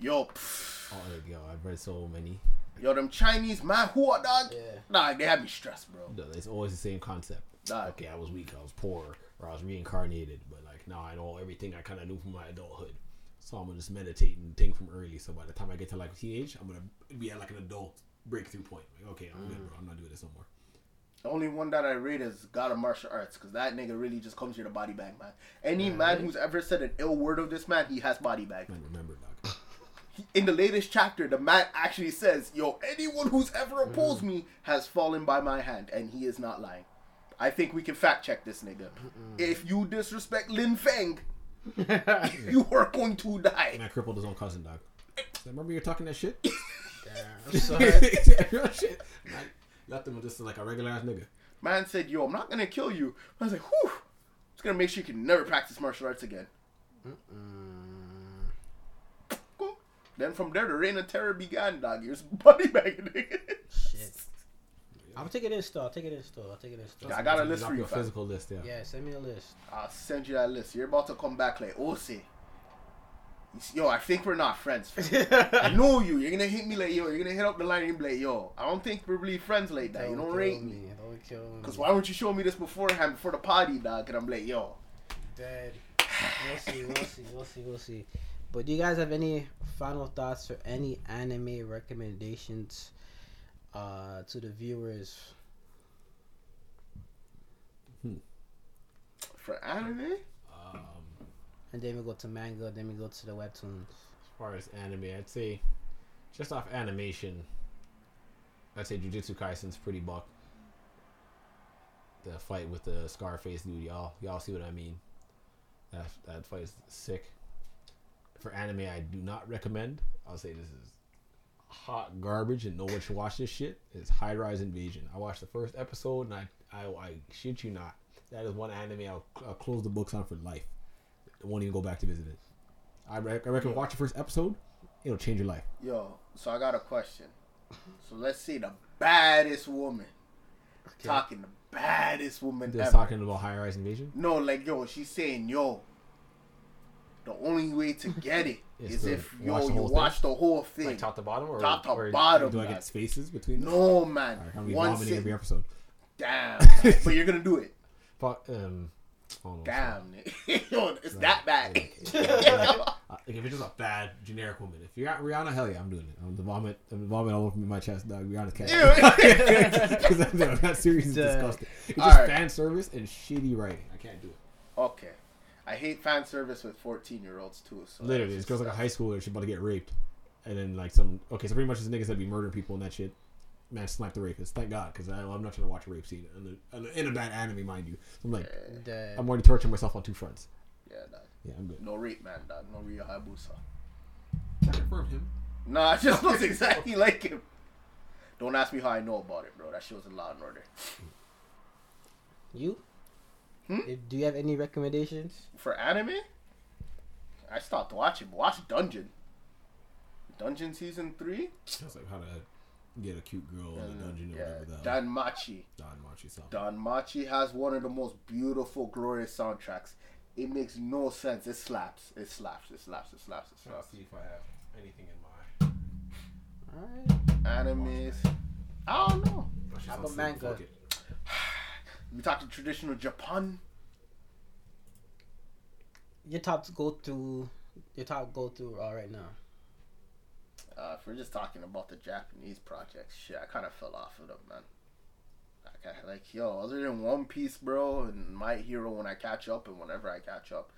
Speaker 1: yo, pff,
Speaker 4: oh yo, I've read so many.
Speaker 1: yo, them Chinese man who are dog.
Speaker 2: Yeah.
Speaker 1: Nah, they have me stressed, bro.
Speaker 4: No, It's always the same concept.
Speaker 1: Nah.
Speaker 4: Okay, I was weak, I was poor, or I was reincarnated, but like now I know everything I kind of knew from my adulthood. So I'm gonna just meditate and think from early. So by the time I get to like teenage, I'm gonna be at like an adult breakthrough point. Like, okay, I'm good, mm. bro. I'm not doing this no more.
Speaker 1: The only one that I read is God of Martial Arts, because that nigga really just comes here to body bag, man. Any man who's ever said an ill word of this man, he has body bag.
Speaker 4: Man, remember, dog.
Speaker 1: In the latest chapter, the man actually says, Yo, anyone who's ever opposed me has fallen by my hand, and he is not lying. I think we can fact check this nigga. If you disrespect Lin Feng, *laughs* you are going to die.
Speaker 4: Man, crippled his own cousin, dog. Remember you're talking that shit? *laughs*
Speaker 2: Damn. I'm sorry. *laughs*
Speaker 4: Real shit. Man, left him just like a regular ass nigga.
Speaker 1: Man said, Yo, I'm not gonna kill you. I was like, Whew. It's gonna make sure you can never practice martial arts again. Cool. Then from there, the reign of terror began, dog. You're just bagging nigga.
Speaker 2: Shit. I'll take it in store. I'll take it in store. I'll take it in store.
Speaker 1: Yeah, I got a list for you,
Speaker 4: your physical list, yeah.
Speaker 2: Yeah, send me a list.
Speaker 1: I'll send you that list. You're about to come back like, oh, see- Yo, I think we're not friends. *laughs* I know you. You're gonna hit me like, yo. You're gonna hit up the line and be like, yo. I don't think we're really friends like that. You don't
Speaker 2: kill
Speaker 1: rate
Speaker 2: me.
Speaker 1: me.
Speaker 2: Don't kill me.
Speaker 1: Cause why would you show me this beforehand before the party, dog? And I'm like, yo.
Speaker 2: Dead. We'll see. We'll see. We'll see. We'll see. But do you guys have any final thoughts or any anime recommendations uh, to the viewers?
Speaker 1: For anime?
Speaker 4: Um,
Speaker 2: And then we go to manga. Then we go to the webtoons.
Speaker 4: as far as anime, I'd say just off animation, I'd say Jujutsu Kaisen's pretty buck. The fight with the Scarface dude, y'all, y'all see what I mean? That that fight is sick. For anime, I do not recommend. I'll say this is hot garbage, and no one should watch this shit. It's High Rise Invasion. I watched the first episode, and I, I, I shit you not, that is one anime I'll, I'll close the books on for life. I won't even go back to visit it. I, rec- I recommend watch the first episode. It'll change your life.
Speaker 1: Yo, so I got a question. So let's see the baddest woman. Talking the baddest woman ever.
Speaker 4: talking about High Rise Invasion.
Speaker 1: No, like yo, she's saying yo. The only way to *laughs* get it
Speaker 4: Is
Speaker 1: is
Speaker 4: to
Speaker 1: if
Speaker 4: watch
Speaker 1: yo
Speaker 4: the
Speaker 1: you
Speaker 4: whole thing?
Speaker 1: watch the whole thing,
Speaker 5: Like top to bottom or
Speaker 1: top to
Speaker 5: or-
Speaker 1: bottom.
Speaker 4: Do I get spaces between? them?
Speaker 1: No man,
Speaker 4: Alright, I'm gonna
Speaker 1: one
Speaker 4: vomiting
Speaker 1: sit.
Speaker 4: every episode.
Speaker 1: Damn, *laughs* but you're gonna do it.
Speaker 5: Fuck, um, oh no,
Speaker 1: Damn, nigga. *laughs* Yo, it's
Speaker 4: Right.
Speaker 1: that bad.
Speaker 4: Uh, like if it's just a bad generic woman. If you're at Rihanna, hell yeah, I'm doing it. I'm the vomit. I'm the vomit all over my chest, dog. Rihanna's cat.
Speaker 1: Ew.
Speaker 4: Because I'm, I'm not serious. It's disgusting. It's just
Speaker 1: Alright.
Speaker 4: fan service and shitty writing. I can't do it.
Speaker 1: okay, I hate fan service with 14 year olds too. So
Speaker 4: Literally,
Speaker 1: that's
Speaker 4: this girl's like a high schooler. She's about to get raped, and then like some. Okay, so pretty much this niggas that be murdering people and that shit. Man, sniped the rapist. Thank God, because I'm not trying to watch a rape scene in, a, in, a, bad anime, mind you. So I'm like,
Speaker 2: Damn.
Speaker 4: I'm already torturing myself on two fronts.
Speaker 1: Yeah, dog.
Speaker 4: Yeah, I'm good.
Speaker 1: no rape man, dog. No Rio Hayabusa.
Speaker 3: I confirmed him.
Speaker 1: Nah, *laughs* it just looks *laughs* exactly like him. Don't ask me how I know about it, bro. That show's in Law and Order.
Speaker 2: You?
Speaker 1: Hmm?
Speaker 2: Uh, Do you have any recommendations?
Speaker 1: For anime, I stopped watching. Watch Dungeon. Dungeon season three.
Speaker 4: That's like how to get a cute girl in a dungeon or
Speaker 1: yeah,
Speaker 4: whatever the
Speaker 1: Dan Machi.
Speaker 4: Don Machi song.
Speaker 1: Don Machi has one of the most beautiful, glorious soundtracks. It makes no sense. It slaps. It slaps. It slaps. It slaps. It
Speaker 3: slaps. to
Speaker 1: slaps.
Speaker 3: see if I have anything in my.
Speaker 2: Alright.
Speaker 1: Animes. I don't know.
Speaker 3: That shit
Speaker 2: How
Speaker 3: sounds
Speaker 2: about manga?
Speaker 3: Fuck
Speaker 1: talked to traditional Japan.
Speaker 2: Your top go through. Your top go through all right now.
Speaker 1: Uh, if we're just talking about the Japanese projects, shit, I kind of fell off of them, man. I kinda, like, yo, other than One Piece, bro, and My Hero when I catch up and whenever I catch up,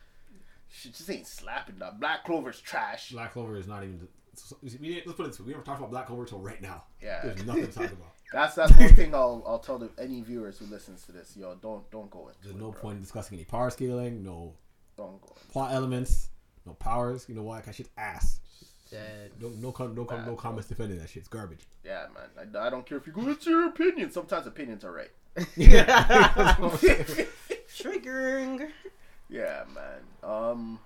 Speaker 1: shit just ain't slapping. That Black Clover's trash.
Speaker 4: Black Clover is not even. so- so- we, let's put it this way: we haven't talked about Black Clover until right now.
Speaker 1: Yeah.
Speaker 4: There's nothing to talk about. *laughs*
Speaker 1: That's that's one *laughs* thing I'll I'll tell the, any viewers who listens to this, yo, don't don't go into
Speaker 4: There's
Speaker 1: it,
Speaker 4: no
Speaker 1: bro.
Speaker 4: point in discussing any power scaling, no
Speaker 1: Don't go.
Speaker 4: plot elements, no powers. You know why? Cause shit's ass.
Speaker 2: That
Speaker 4: No, no, com- no, com- no comments defending that shit. It's garbage.
Speaker 1: Yeah, man. I, I don't care if you go. It's your opinion. Sometimes opinions are right. *laughs* *laughs*
Speaker 2: triggering.
Speaker 1: Yeah, man. Um,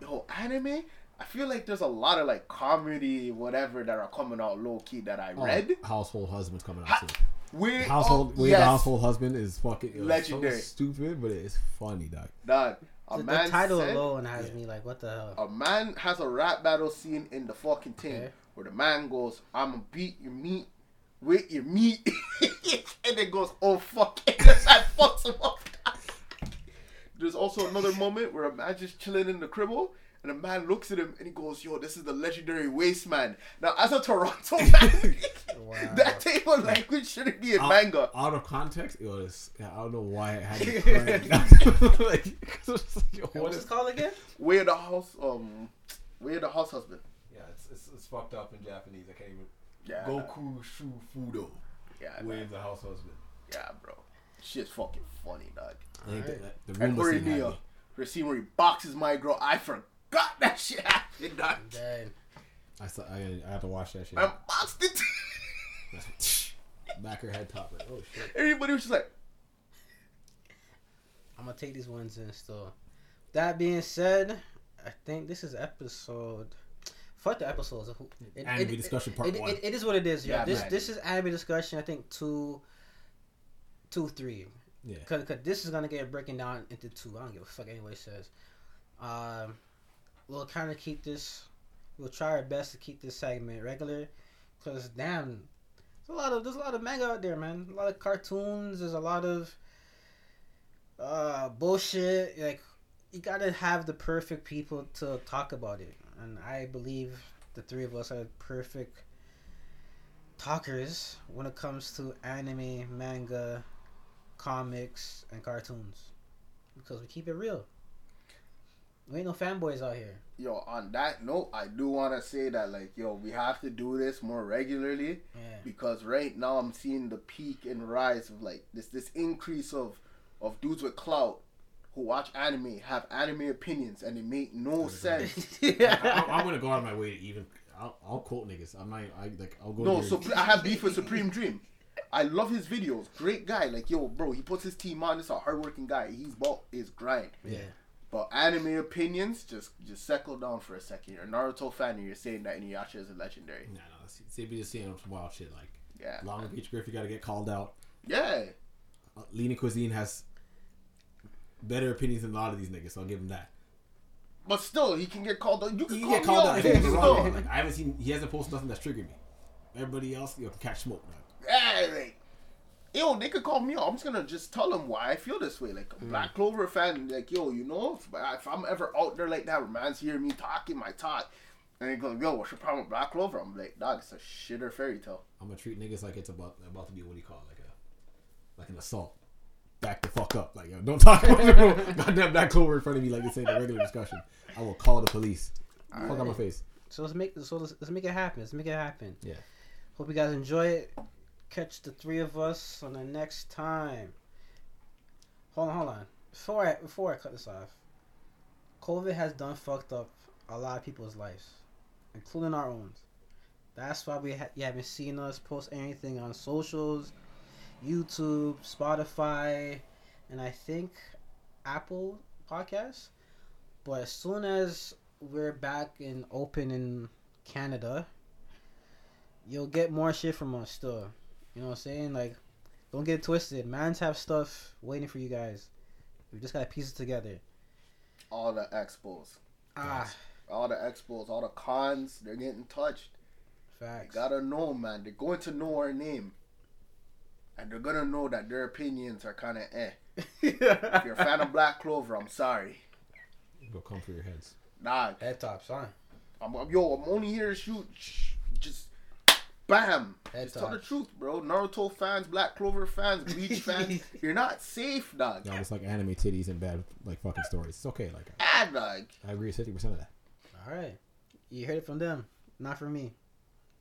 Speaker 1: yo, anime. I feel like there's a lot of like comedy, whatever, that are coming out low key that I
Speaker 4: Oh,
Speaker 1: read.
Speaker 4: household husband's coming out
Speaker 1: Ha-
Speaker 4: soon.
Speaker 1: We
Speaker 4: Household,
Speaker 1: oh,
Speaker 4: Wade
Speaker 1: yes,
Speaker 4: the household husband is fucking it
Speaker 1: Legendary.
Speaker 4: So stupid, but it's funny, dog.
Speaker 1: dog. A
Speaker 2: The, the title
Speaker 1: said,
Speaker 2: alone has me like, what the hell?
Speaker 1: a man has a rap battle scene in the fucking thing
Speaker 2: Okay.
Speaker 1: where the man goes, "I'ma beat your meat with your meat," *laughs* and it goes, "Oh fuck!" and the man fucks him up. *laughs* There's also another moment where a man just chilling in the cribble. And a man looks at him and he goes, "Yo, this is the legendary waste man." Now, as a Toronto *laughs* man,
Speaker 2: Wow.
Speaker 1: that type of language shouldn't be in
Speaker 4: Out-
Speaker 1: manga.
Speaker 4: Out of context, it was. Yeah, I don't know why it had me crying. *laughs* *laughs* like, 'cause it was like, yo,
Speaker 2: What's it called again?
Speaker 1: Way of the house, um, way of the house husband.
Speaker 3: Yeah, it's, it's, it's fucked up in Japanese. I can't even.
Speaker 1: Yeah,
Speaker 3: Goku Shufudo.
Speaker 1: yeah,
Speaker 3: Way
Speaker 1: man.
Speaker 3: of the house husband.
Speaker 1: yeah, bro. Shit's fucking funny, dog.
Speaker 4: I think
Speaker 2: Alright.
Speaker 4: that, that, the
Speaker 1: And
Speaker 4: Roomba scene had
Speaker 1: Horimiya,
Speaker 4: me.
Speaker 1: the scene where he boxes my girl, I forgot that shit happened, dog.
Speaker 2: Damn.
Speaker 4: I, saw, I, I had to watch that shit.
Speaker 1: I boxed it.
Speaker 4: Back her head top. Like, oh shit.
Speaker 1: Everybody was just like,
Speaker 2: I'm gonna take these ones in still. That being said, I think this is episode. Fuck the episodes. It,
Speaker 4: Anime discussion part
Speaker 2: it,
Speaker 4: one.
Speaker 2: It, it is what it is. Yeah,
Speaker 1: Yeah,
Speaker 2: this
Speaker 1: man.
Speaker 2: this is anime discussion. I think two, two, three.
Speaker 4: Yeah.
Speaker 2: Cause, cause this is gonna get breaking down into two. I don't give a fuck anyway. says. Um, we'll kind of keep this. We'll try our best to keep this segment regular. Cause damn, there's a lot of there's a lot of manga out there, man. A lot of cartoons. There's a lot of uh bullshit. Like you gotta have the perfect people to talk about it, and I believe the three of us are perfect talkers when it comes to anime, manga, comics, and cartoons because we keep it real. We ain't no fanboys out here.
Speaker 1: yo, on that note, I do want to say that, like, yo, we have to do this more regularly
Speaker 2: Yeah.
Speaker 1: because right now I'm seeing the peak and rise of, like, this this increase of, of dudes with clout who watch anime, have anime opinions, and it make no *laughs* sense.
Speaker 4: I, I, am gonna go out of my way to even. I'll, I'll quote niggas. I'm not. I like. I'll go.
Speaker 1: No,
Speaker 4: there.
Speaker 1: so I have beef with Supreme Dream. I love his videos. Great guy. Like, yo, bro, he puts his team on. This a hardworking guy. He's bought his grind.
Speaker 2: yeah.
Speaker 1: But anime opinions, just just settle down for a second. You're a Naruto fan and you're saying that Inuyasha is a legendary.
Speaker 4: Nah, no. See, be just seeing some wild shit like
Speaker 1: Yeah.
Speaker 4: Long Beach Griffy got to get called out.
Speaker 1: Yeah.
Speaker 4: Uh, Leaning Cuisine has better opinions than a lot of these niggas. So I'll give him that.
Speaker 1: But still, he can get called out. You can
Speaker 4: You
Speaker 1: call
Speaker 4: get
Speaker 1: me
Speaker 4: called
Speaker 1: out.
Speaker 4: out. He's wrong. Like, I haven't seen. He hasn't posted nothing that's triggered me. Everybody else, you know, can catch smoke. Man.
Speaker 1: Yeah, like, yo, they could call me out. I'm just gonna just tell them why I feel this way. Like a Black mm. Clover fan, like yo, you know, if, if I'm ever out there like that, where man's hearing me talking my talk, and they go, yo, what's your problem with Black Clover? I'm like, dog, it's a shitter fairy tale.
Speaker 4: I'm gonna treat niggas like it's about about to be what do you call it, like a like an assault. Back the fuck up, like yo, don't talk *laughs* about the goddamn Black Clover in front of me like this ain't a regular discussion. I will call the police. Fuck out my face.
Speaker 2: So let's make so let's, let's make it happen. Let's make it happen.
Speaker 4: Yeah.
Speaker 2: Hope you guys enjoy it. Catch the three of us on the next time. Hold on, hold on. Before I before I cut this off, COVID has done fucked up a lot of people's lives, including our own. That's why we ha- you haven't seen us post anything on socials, YouTube, Spotify, and I think Apple Podcasts. But as soon as we're back and open in Canada, you'll get more shit from us still. You know what I'm saying? Like, don't get it twisted. Mans have stuff waiting for you guys. We just gotta piece it together.
Speaker 1: All the expos,
Speaker 2: Ah,
Speaker 1: all the expos, all the cons, they're getting touched. You
Speaker 2: facts.
Speaker 1: gotta know, man. They're going to know our name, and they're gonna know that their opinions are kind of eh. *laughs* If you're a fan of Black Clover, I'm sorry.
Speaker 4: Go come for your heads.
Speaker 1: Nah,
Speaker 2: Head tops, huh?
Speaker 1: I'm, I'm- yo, I'm only here to shoot. Shh, just bam.
Speaker 2: Head
Speaker 1: just tell the truth, bro. Naruto fans, Black Clover fans, Bleach *laughs* fans, you're not safe, dog.
Speaker 4: Y'all just like anime titties and bad like fucking stories. It's okay. Like
Speaker 1: Ah, dog.
Speaker 4: I agree with fifty percent of that.
Speaker 2: All right. You heard it from them, not from me.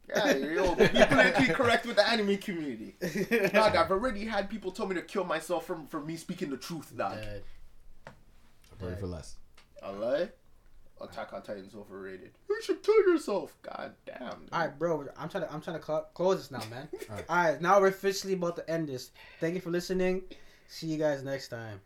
Speaker 1: Yeah, yo, *laughs* be politically correct with the anime community. *laughs* Dog, I've already had people tell me to kill myself from for me speaking the truth, dog.
Speaker 2: Dead.
Speaker 4: Worry for less.
Speaker 1: I lie. Attack on Titan's overrated. You should kill yourself. God damn. dude.
Speaker 2: All right, bro. I'm trying to I'm trying to cl- close this now, man. *laughs*
Speaker 4: All right.
Speaker 2: All right, now we're officially about to end this. Thank you for listening. See you guys next time.